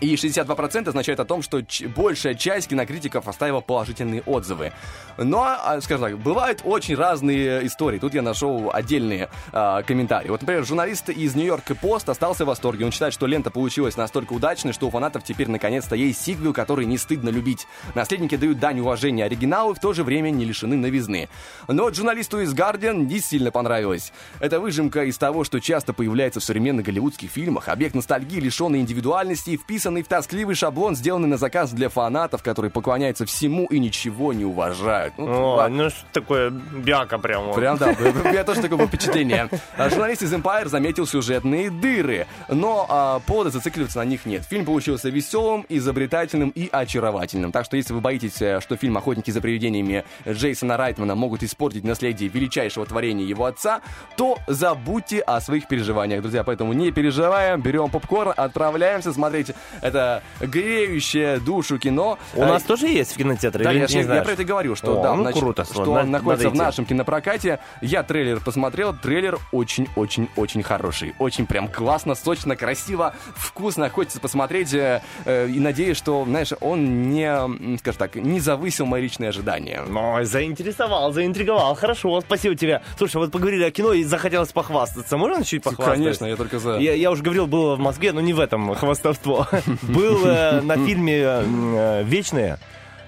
И 62% означает о том, что большая часть кинокритиков оставила положительные отзывы. Но, а, скажем так, бывают очень разные истории. Тут я нашел отдельные а, комментарии. Вот, например, журналист из Нью-Йорк Пост остался в восторге. Он считает, что лента получилась настолько удачной, что у фанатов теперь наконец-то есть сиквел, который не стыдно любить. Наследники дают дань уважения оригиналу и в то же время не лишены новизны. Но журналисту из Guardian не сильно понравилось. Это выжимка из того, что часто появляется в современных голливудских фильмах. Объект ностальгии, лишенный индивидуальности и вписанный в тоскливый шаблон, сделанный на заказ для фанатов, которые поклоняются всему и ничего не уважают. Ну, О, ладно. ну что такое бяка прям. вот. Прям да, у меня тоже такое впечатление. А Журналист из Empire заметил сюжетные дыры, но а, повода зацикливаться на них нет. Фильм получился веселым, изобретательным и очаровательным. Так что если вы боитесь, э, что фильм «Охотники за привидениями» Джейсона Райтмана могут испортить наследие величайшего творения его отца, то забудьте о своих переживаниях, друзья. Поэтому не переживаем, берем попкорн, отправляемся смотреть это греющее душу кино. У Э, нас тоже есть в кинотеатре? да, я, я- про это говорю, что О, да, ну значит, круто, что он находится в нашем кинопрокате. Я трейлер посмотрел, трейлер очень-очень-очень хороший. Очень прям классно, сочно, красиво, вкусно, хочется посмотреть. э, э, и надеюсь, что, знаешь, он не, скажем так, не завысил мои личные ожидания. Ой, заинтересовал, заинтриговал. Хорошо, спасибо тебе. Слушай, вот поговорили о кино и захотелось похвастаться. Можно чуть похвастаться? Конечно, я только за. Я, я уже говорил, было в Москве, но не в этом хвастовство. Был на фильме э,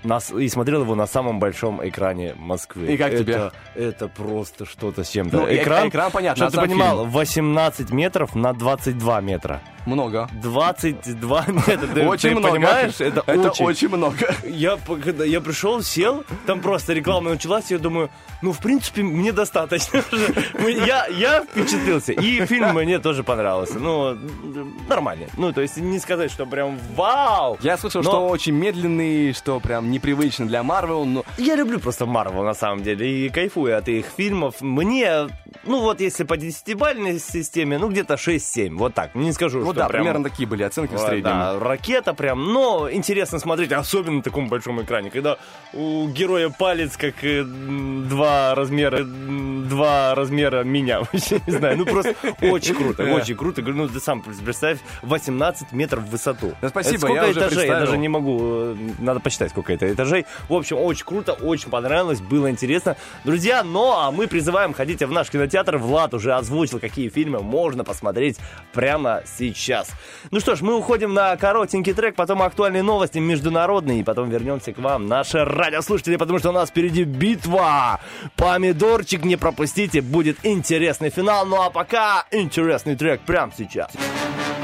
Нас- и смотрел его на самом большом экране Москвы. И как это, тебе? Это просто что-то с чем-то. Ну, экран, экран понятно, чтобы а ты понимал, фильм? 18 метров на 22 метра. Много. 22 метра. Ты- Очень ты много. понимаешь? Это, Это очень. очень много. Я, когда я пришел, сел, там просто реклама началась, я думаю, ну, в принципе, мне достаточно. Я, я впечатлился. И фильм мне тоже понравился. Ну, нормально. Ну, то есть не сказать, что прям вау. Я слышал, Но- что очень медленный, что прям непривычно для Марвел, но Я люблю просто Марвел, на самом деле, и кайфую от их фильмов. Мне, ну вот если по десятибалльной системе, ну где-то 6-7, вот так. Не скажу, ну что да, прям... примерно такие были оценки в Вот, среднем. Да, ракета прям, но интересно смотреть, особенно на таком большом экране, когда у героя палец как э, два размера, два размера меня, вообще не знаю, ну просто очень круто, очень круто, Говорю, ну ты сам представь, 18 метров в высоту. Спасибо, сколько я уже этажей, я даже не могу, э, надо посчитать, сколько это этажей. В общем, очень круто, очень понравилось, было интересно. Друзья, ну а мы призываем, ходите в наш кинотеатр, Влад уже озвучил, какие фильмы можно посмотреть прямо сейчас. Ну что ж, мы уходим на коротенький трек, потом актуальные новости международные, и потом вернемся к вам, наши радиослушатели, потому что у нас впереди битва. Помидорчик не пропустите, будет интересный финал. Ну а пока интересный трек прямо сейчас. Move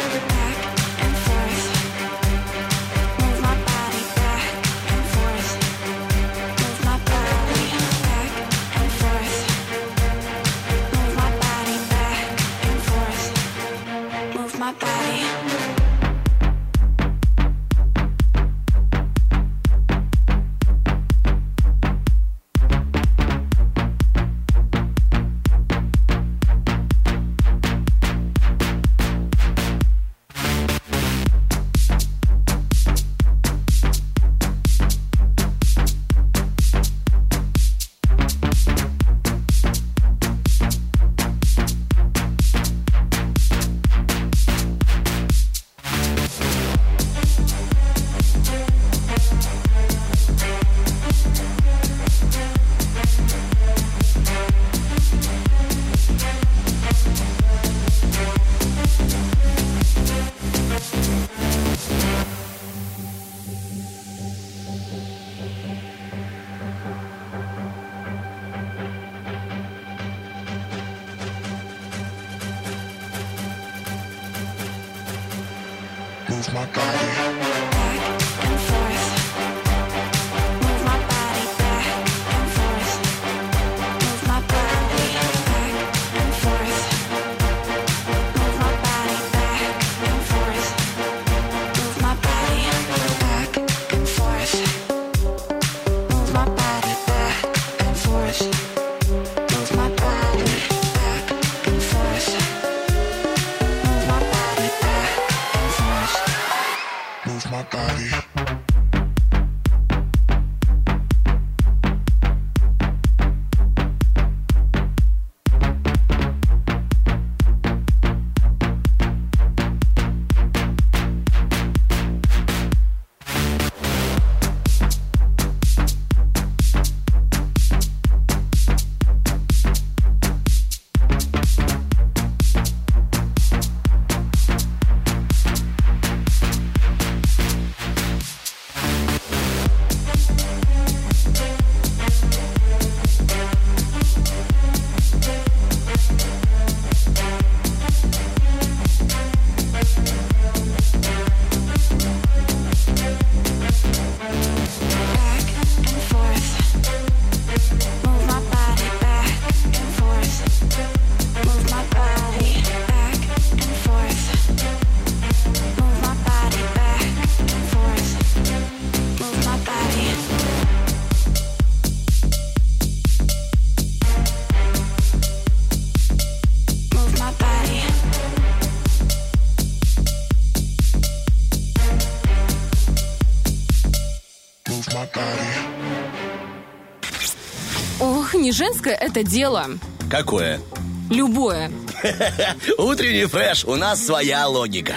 не женское это дело. Какое? Любое. Утренний фреш, у нас своя логика.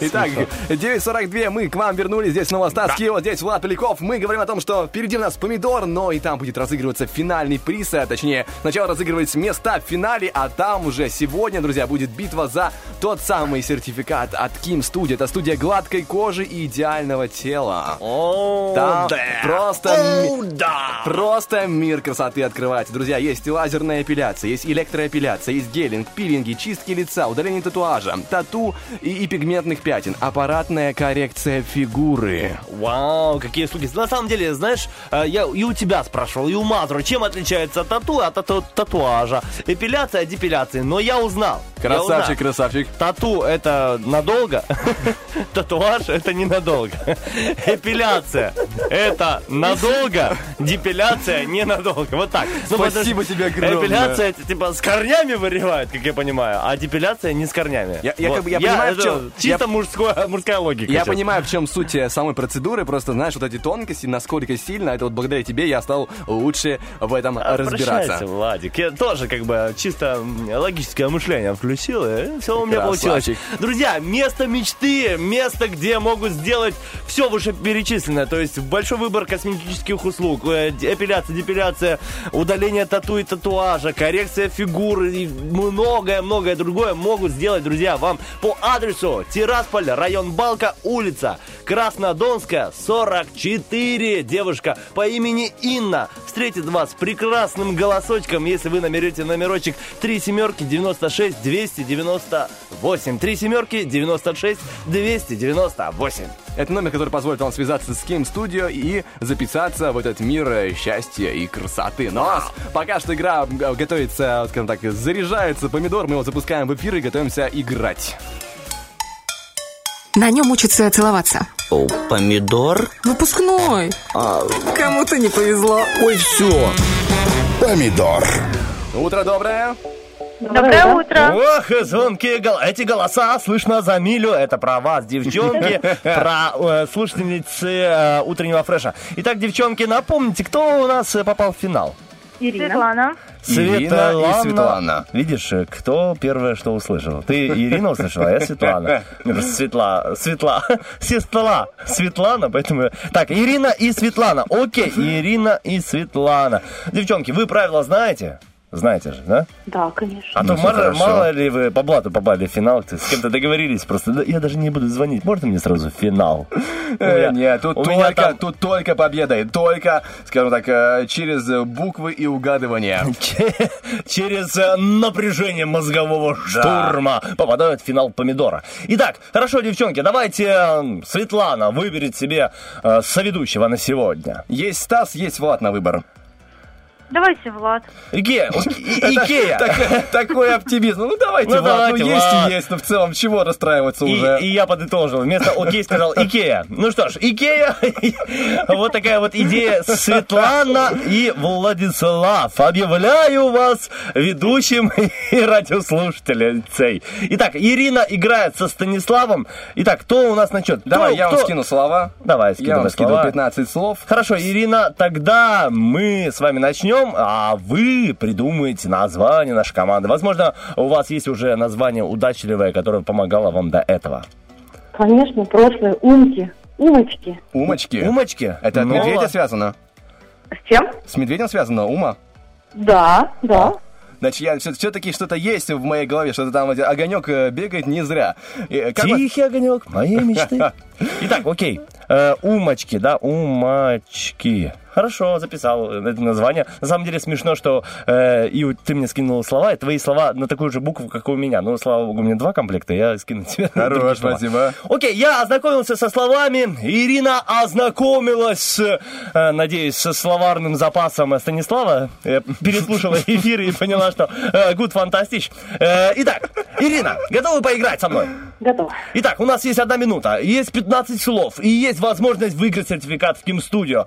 Итак, 9.42, мы к вам вернулись. Здесь снова Стас Кио, здесь Влад Поляков. Мы говорим о том, что впереди у нас помидор, но и там будет разыгрываться финальный приз. а Точнее, сначала разыгрывать места в финале, а там уже сегодня, друзья, будет битва за тот самый сертификат от Kim Studio. Это студия гладкой кожи и идеального тела. Там да. просто, О, ми- да. просто мир красоты открывается. Друзья, есть и лазерная эпиляция, есть электроэпиляция, есть гелинг, пилинги, чистки лица, удаление татуажа, тату и, и пигментных пятен, аппаратная коррекция фигуры. Вау, какие штуки. На самом деле, знаешь, э, я и у тебя спрашивал, и у Мазура, чем отличается тату от тату- татуажа? Эпиляция от депиляции. Но я узнал. Я Красавчик, узнал. красавчик. Тату это надолго, татуаж это ненадолго. Эпиляция это надолго, депиляция ненадолго. Вот так. Ну, Спасибо тебе огромное. Эпиляция типа с корнями вырывают, как я понимаю, а депиляция не с корнями. Я- я Вот. как бы- я понимаю, в чем- Чисто я- мужское- мужская логика. Я сейчас. понимаю, в чем суть э, самой процедуры, просто знаешь, вот эти тонкости, насколько сильно, это вот благодаря тебе я стал лучше в этом А, разбираться. Владик. Я тоже как бы чисто логическое мышление включил, и все у меня получилось. Друзья, место мечты, место, где могут сделать все вышеперечисленное, то есть большой выбор косметических услуг, э, эпиляция, депиляция, удаление тату и татуажа, коррекция фигуры и многое-многое другое могут сделать, друзья, вам по адресу Тирасполь, район Балка, улица Краснодонская, 44. Девушка по имени Инна встретит вас прекрасным голосочком, если вы наберете номерочек 3 семерки 96 298. 3 семерки 96 298. Это номер, который позволит вам связаться с Kim Studio и записаться в этот мир э, счастья и красоты. Но пока что игра э, готовится, скажем так, заряжается помидор, мы его запускаем в эфир и готовимся играть. На нем учатся целоваться. О, помидор? Выпускной. Кому-то не повезло. Ой, все. Помидор. Утро доброе. Доброе утро. Ох, звонкие гол... Эти голоса слышно за милю. Это про вас, девчонки, про э, слушательницы э, утреннего фреша. Итак, девчонки, напомните, кто у нас э, попал в финал? Ирина. Светлана. Ирина и Светлана. Видишь, кто первое, что услышал? Ты Ирина услышала, а я Светлана. Светла, Светла, Сестла, Светлана, поэтому... Так, Ирина и Светлана. Окей, Ирина и Светлана. Девчонки, вы правила знаете? Знаете же, да? Да, конечно. А Ну, то мало, хорошо. мало ли вы по блату попали в финал, ты с кем-то договорились просто. Да, я даже не буду звонить. Можно мне сразу в финал? Э, Нет, тут только, там- тут только победа, и только, скажем так, э, через буквы и угадывание. Че- Через э, напряжение мозгового штурма попадают в финал помидора. Итак, хорошо, девчонки, давайте Светлана выберет себе соведущего на сегодня. Есть Стас, есть Влад на выбор. Давайте, Влад. Икея. Икея. Так- Такой оптимизм. Ну давайте, Ну, Влад, ну есть и есть, но в целом чего расстраиваться уже? и я подытожил. Вместо окей сказал Икея. Ну что ж, Икея. Вот такая вот идея. Светлана и Владислав. Объявляю вас ведущим и радиослушателей. Итак, Ирина играет со Станиславом. Итак, кто у нас начнет? Давай, я вам скину слова. Давай, Я скидывай вам скидываю слова. 15 слов. Хорошо, Ирина, тогда мы с вами начнем, а вы придумаете название нашей команды. Возможно, у вас есть уже название удачливое, которое помогало вам до этого. Конечно, прошлое. Умки. Умочки. Умочки. Умочки? Это от Ну, медведя ладно. связано? С чем? С медведем связано? Ума? Да, да. Значит, я все-таки что-то есть в моей голове, что-то там огонек э, бегает не зря. И, как вас- Тихий огонек моей мечты. Итак, окей. Э, умочки, да, умочки. Хорошо, записал это название. На самом деле смешно, что э, и ты мне скинул слова, и твои слова на такую же букву, как и у меня. Ну, слава богу, у меня два комплекта, я скину тебе. Хорош, слова. спасибо. Окей, я ознакомился со словами. Ирина ознакомилась, с, э, надеюсь, со словарным запасом Станислава. Я переслушала эфир и поняла, что э, good, фантастич. Э, итак, Ирина, готовы поиграть со мной? Готово. Итак, у нас есть одна минута, есть 15 слов, и есть возможность выиграть сертификат в Kim Studio.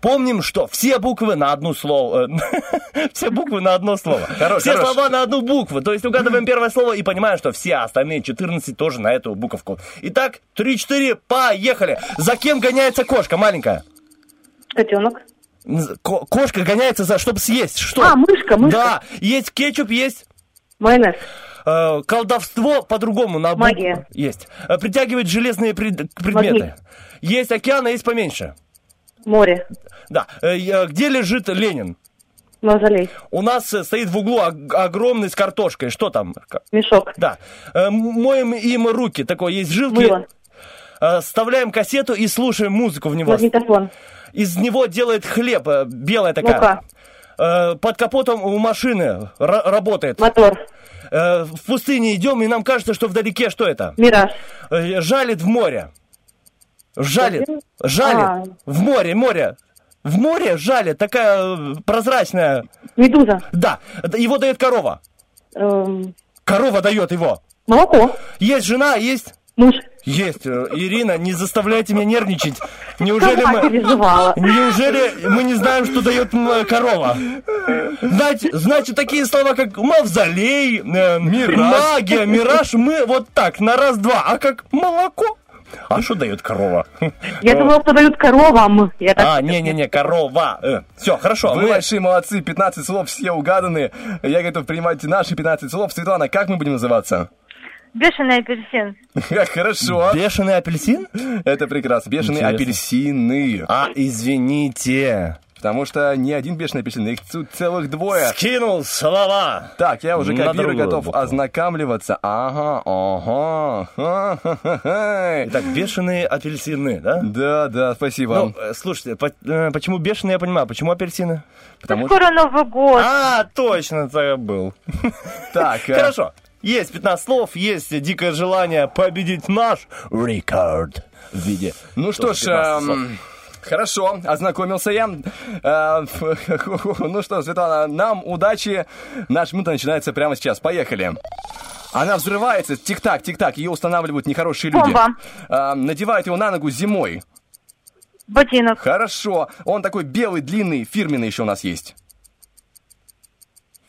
Помним, что все буквы на одно слово. э, Все буквы на одно слово. Хорош, все хорош. слова на одну букву. То есть угадываем первое слово и понимаем, что все остальные 14 тоже на эту буковку. Итак, 3-4, поехали. За кем гоняется кошка маленькая? Котенок. Ко- кошка гоняется за, чтобы съесть. Что? А, мышка, мышка. Да, есть кетчуп, есть Майонез. Э, колдовство по-другому на букву. Магия. Есть. Э, притягивает железные пред- предметы. Магнит. Есть океан, а есть поменьше. Море. Да. Э, где лежит Ленин? Мавзолей. У нас э, стоит в углу ог- огромный с картошкой. Что там? Мешок. Да. Э, моем им руки. Такой есть жилки. Мыло. Вставляем кассету и слушаем музыку в него. Магнитофон. Из него делает хлеб, белая такая. Мука. Под капотом у машины ра- работает. Мотор. В пустыне идем, и нам кажется, что вдалеке что это? Мираж. Жалит в море. Жалит. Жалит. А. В море, море. В море жалит, такая э, прозрачная. Медуза. Да. Его дает корова. Эм, Корова дает его. молоко. Есть жена, есть... Муж. Есть. Э, Ирина, не заставляйте меня нервничать. Неужели Сама мы... переживала. Неужели мы не знаем, что дает м, корова? Значит, значит, такие слова, как мавзолей, э, магия, мираж, мы вот так, на раз-два. А как молоко? А что дает корова? Я думала, что дают коровам. Я. А, не-не-не, корова. Все, хорошо. Вы мы- большие молодцы, 15 слов все угаданы. Я готов принимать наши 15 слов. Светлана, как мы будем называться? Бешеный апельсин. Хорошо. Бешеный апельсин? Это прекрасно. Бешеные Интересно. апельсины. А, извините. Потому что не один бешеный апельсин, их тут целых двое. Скинул слова. Так, я уже копирую, готов букву. ознакомливаться. Ага, ага. Итак, бешеные апельсины, да? Да, да, спасибо. Ну, э, слушайте, по- э, почему бешеные, я понимаю, почему апельсины? Потому что... Скоро Новый год. А, точно, забыл. Так, э, Хорошо. Есть 15 слов, есть дикое желание победить наш рекорд в виде... Ну что ж, 15 слов. Хорошо, ознакомился я. Э, Ну что, Светлана, нам удачи. Наша минута начинается прямо сейчас. Поехали. Она взрывается, тик-так, тик-так, ее устанавливают нехорошие люди. Бомба. Э, Надевают его на ногу зимой. Ботинок. Хорошо. Он такой белый, длинный, фирменный еще у нас есть.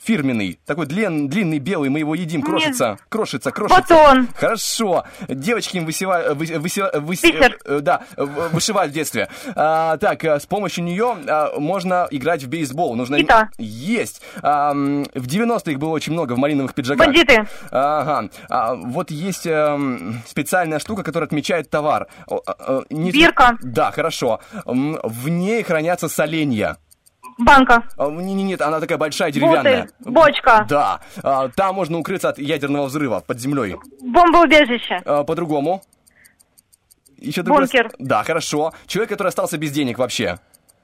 Фирменный, такой длин, длинный белый, мы его едим, крошится, крошится, крошится. Батон. Хорошо. Девочки им высева- вы- высе- высе- Бисер. э, да, вышивают в детстве. А, так, э, с помощью нее а, можно играть в бейсбол. Нужно... Гита. Есть. А, в 90-х было очень много в малиновых пиджаках. Бандиты. Ага. А, вот есть эм, специальная штука, которая отмечает товар. А, а, не- Бирка. Да, хорошо. В ней хранятся соленья. Банка. А, не- не- Нет, она такая большая, деревянная. Бутыль. Бочка. Да. А, Там можно укрыться от ядерного взрыва под землей. Бомбоубежище. А, По-другому. Еще Бункер. Да, хорошо. Человек, который остался без денег вообще.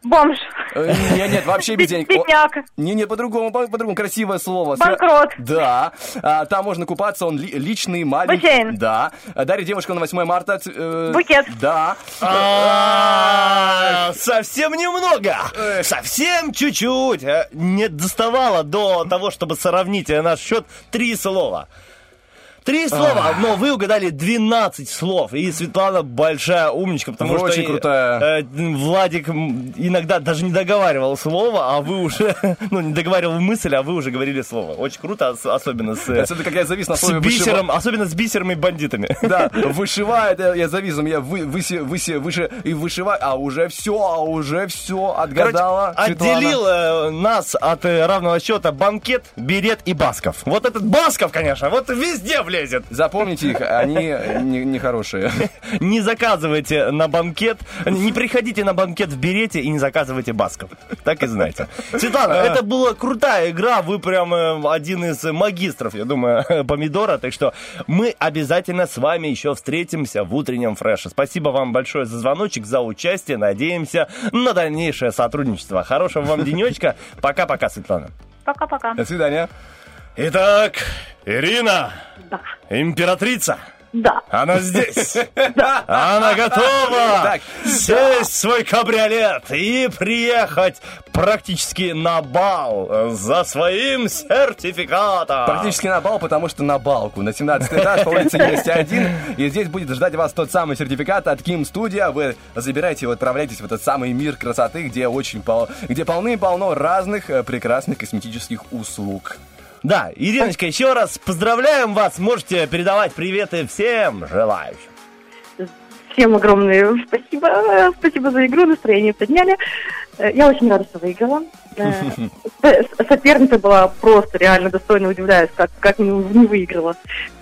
Бомж. Э, Нет, нет, вообще без денег. Бедняк. Не, не, по-другому, по- по-другому. Красивое слово. Банкрот. Да. А, Там можно купаться, он ли- личный, маленький. Бассейн. Да. А, Дарья девушка на 8 марта. э, Букет. Да. А, Совсем немного, совсем чуть-чуть. Э, Не доставало до того, чтобы сравнить наш счет три слова. Три слова, но вы угадали 12 слов. И Светлана большая умничка, потому Вы что... очень и, крутая. э, Владик иногда даже не договаривал слово, а вы уже... Ну, не договаривал мысль, а вы уже говорили слово. Очень круто, ос- особенно с... э, Это как я завис на С слове бисером, вышива- особенно с бисером и бандитами. Да, вышивает, я, я зависом, я вы, выси, выси, выше и вышиваю, а уже все, а уже все, отгадала. Короче, отделил э, нас от э, равного счета банкет, берет и Басков. Вот этот Басков, конечно, вот везде влезет. Запомните их, они не- нехорошие. Не заказывайте на банкет, не приходите на банкет в берете и не заказывайте Басков. Так и знаете. Светлана, это была крутая игра, вы прям э, один из магистров, я думаю, помидора, так что мы обязательно с вами еще встретимся в утреннем фреше. Спасибо вам большое за звоночек, за участие, надеемся на дальнейшее сотрудничество. Хорошего вам денечка. Пока-пока, Светлана. Пока-пока. До свидания. Итак, Ирина, императрица. Да. Она здесь. Она готова Так. сесть в свой кабриолет и приехать практически на бал за своим сертификатом. Практически на бал, потому что на балку. На 17 этаж по улице есть один. И здесь будет ждать вас тот самый сертификат от Kim Studio. Вы забираете его, отправляетесь в этот самый мир красоты, где очень пол... где полны-полно разных э, прекрасных косметических услуг. Да, Ириночка, еще раз поздравляем вас. Можете передавать приветы всем желающим. Всем огромное спасибо. Спасибо за игру, настроение подняли. Э, Я очень рада, что выиграла. Э, со- Соперница была просто реально достойно удивляюсь, как, как не не выиграла.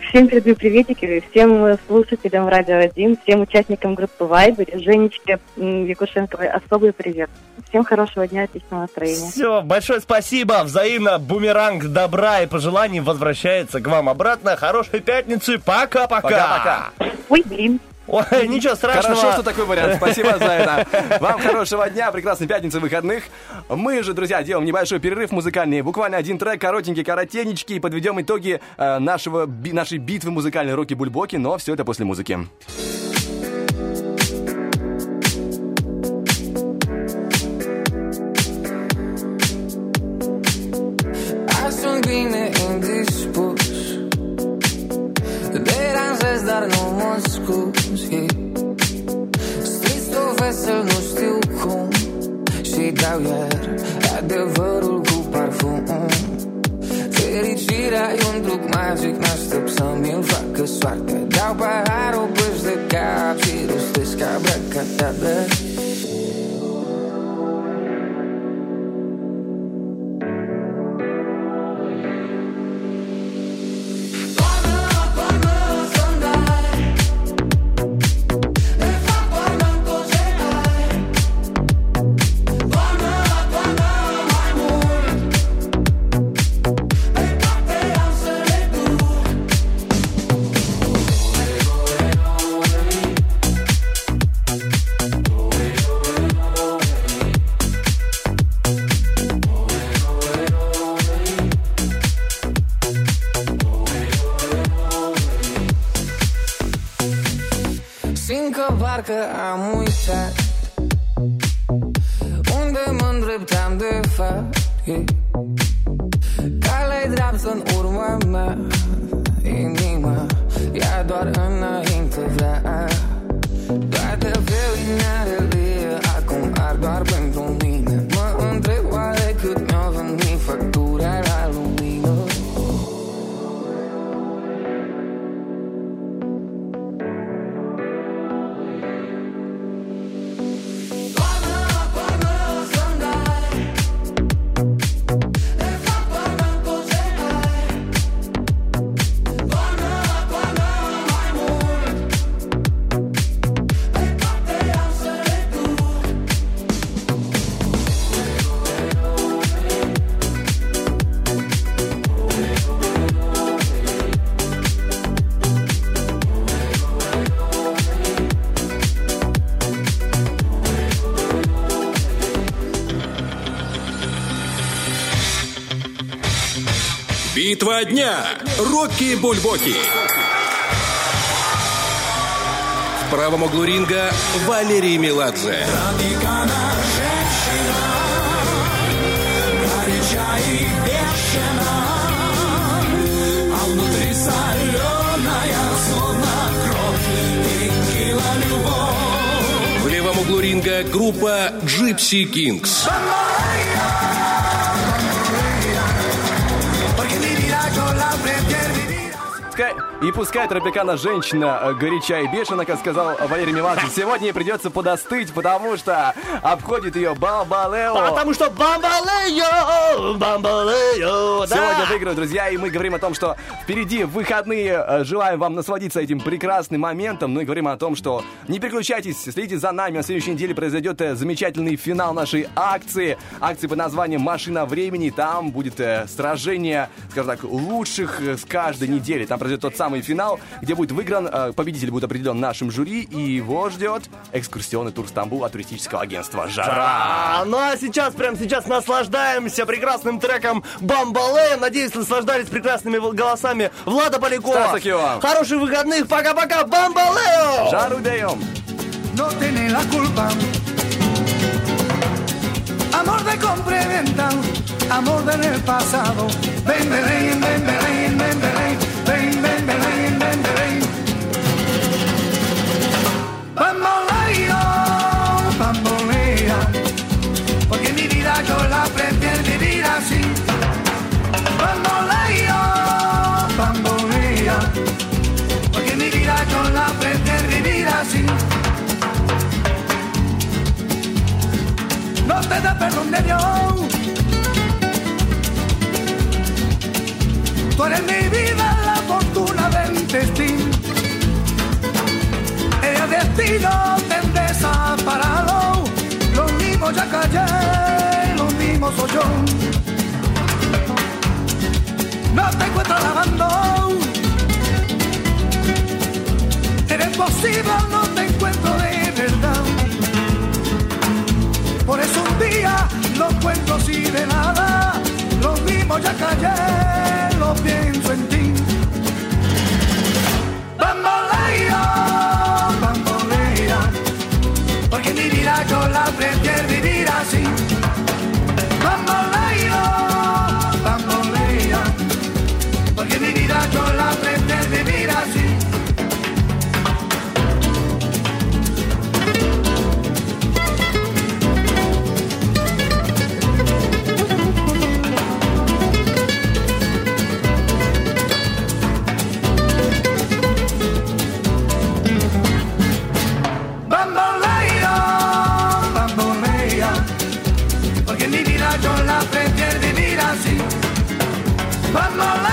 Всем передаю приветики, всем э, слушателям Радио 1, всем участникам группы Вайбер, Женечке Якушенковой особый привет. Всем хорошего дня, отличного настроения. Все, большое спасибо. Взаимно бумеранг добра и пожеланий возвращается к вам обратно. Хорошей пятницы. Пока-пока. Пока-пока. Ой, блин. Ой, ничего страшного. Хорошо, что такой вариант. Спасибо за это. Вам хорошего дня, прекрасной пятницы, выходных. Мы же, друзья, делаем небольшой перерыв музыкальный. Буквально один трек, коротенький, коротенечки. И подведем итоги э, нашего, би- нашей битвы музыкальной роки-бульбоки. Но все это после музыки. that bad. Битва дня. Рокки Бульбоки. В правом углу ринга Валерий Меладзе. В левом углу ринга группа «Джипси Кингс». Пускай- тропикана женщина э, горяча и бешена, как сказал Валерий Меладзе, сегодня ей придется подостыть, потому что обходит ее Бамбалео. Потому что бамбалео, бамбалео, да. Сегодня выиграют, друзья, и мы говорим о том, что впереди выходные. Э, Желаем вам насладиться этим прекрасным моментом. Ну и говорим о том, что не переключайтесь, следите за нами. На следующей неделе произойдет э, замечательный финал нашей акции. Акции под названием «Машина времени». Там будет сражение, скажем так, лучших с каждой недели. Там произойдет тот самый финал, где будет выигран, э, победитель будет определен нашим жюри, и его ждет экскурсионный тур Стамбул от туристического агентства «Жара». Ну а сейчас, прямо сейчас наслаждаемся прекрасным треком Бамбалеем. Надеюсь, наслаждались прекрасными голосами Влада Полякова. Хороших выходных. Пока-пока. Бамбалео. Жару даем. no tiene la culpa. Amor de compra y venta, amor del pasado. Ven, ven, ven, ven, ven, ven, ven, ven, ven, ven, ven. Bamboleo, bambolea, porque mi vida yo la prefiero vivir así. Bamboleo, bambolea, porque mi vida yo la prefiero vivir así. No te da perdón de Dios. Tú eres mi vida, la fortuna del Destino te desaparado. Lo mismo ya callé, lo mismo soy yo. No te encuentro lavando. Eres posible, no te encuentro de verdad. Por eso un día lo cuento así de nada. Lo mismo ya callé, lo pienso en ti. ya yo la aprendí a vivir así. Bamboleo, bamboleo, porque mi vida yo la aprendí. but my life.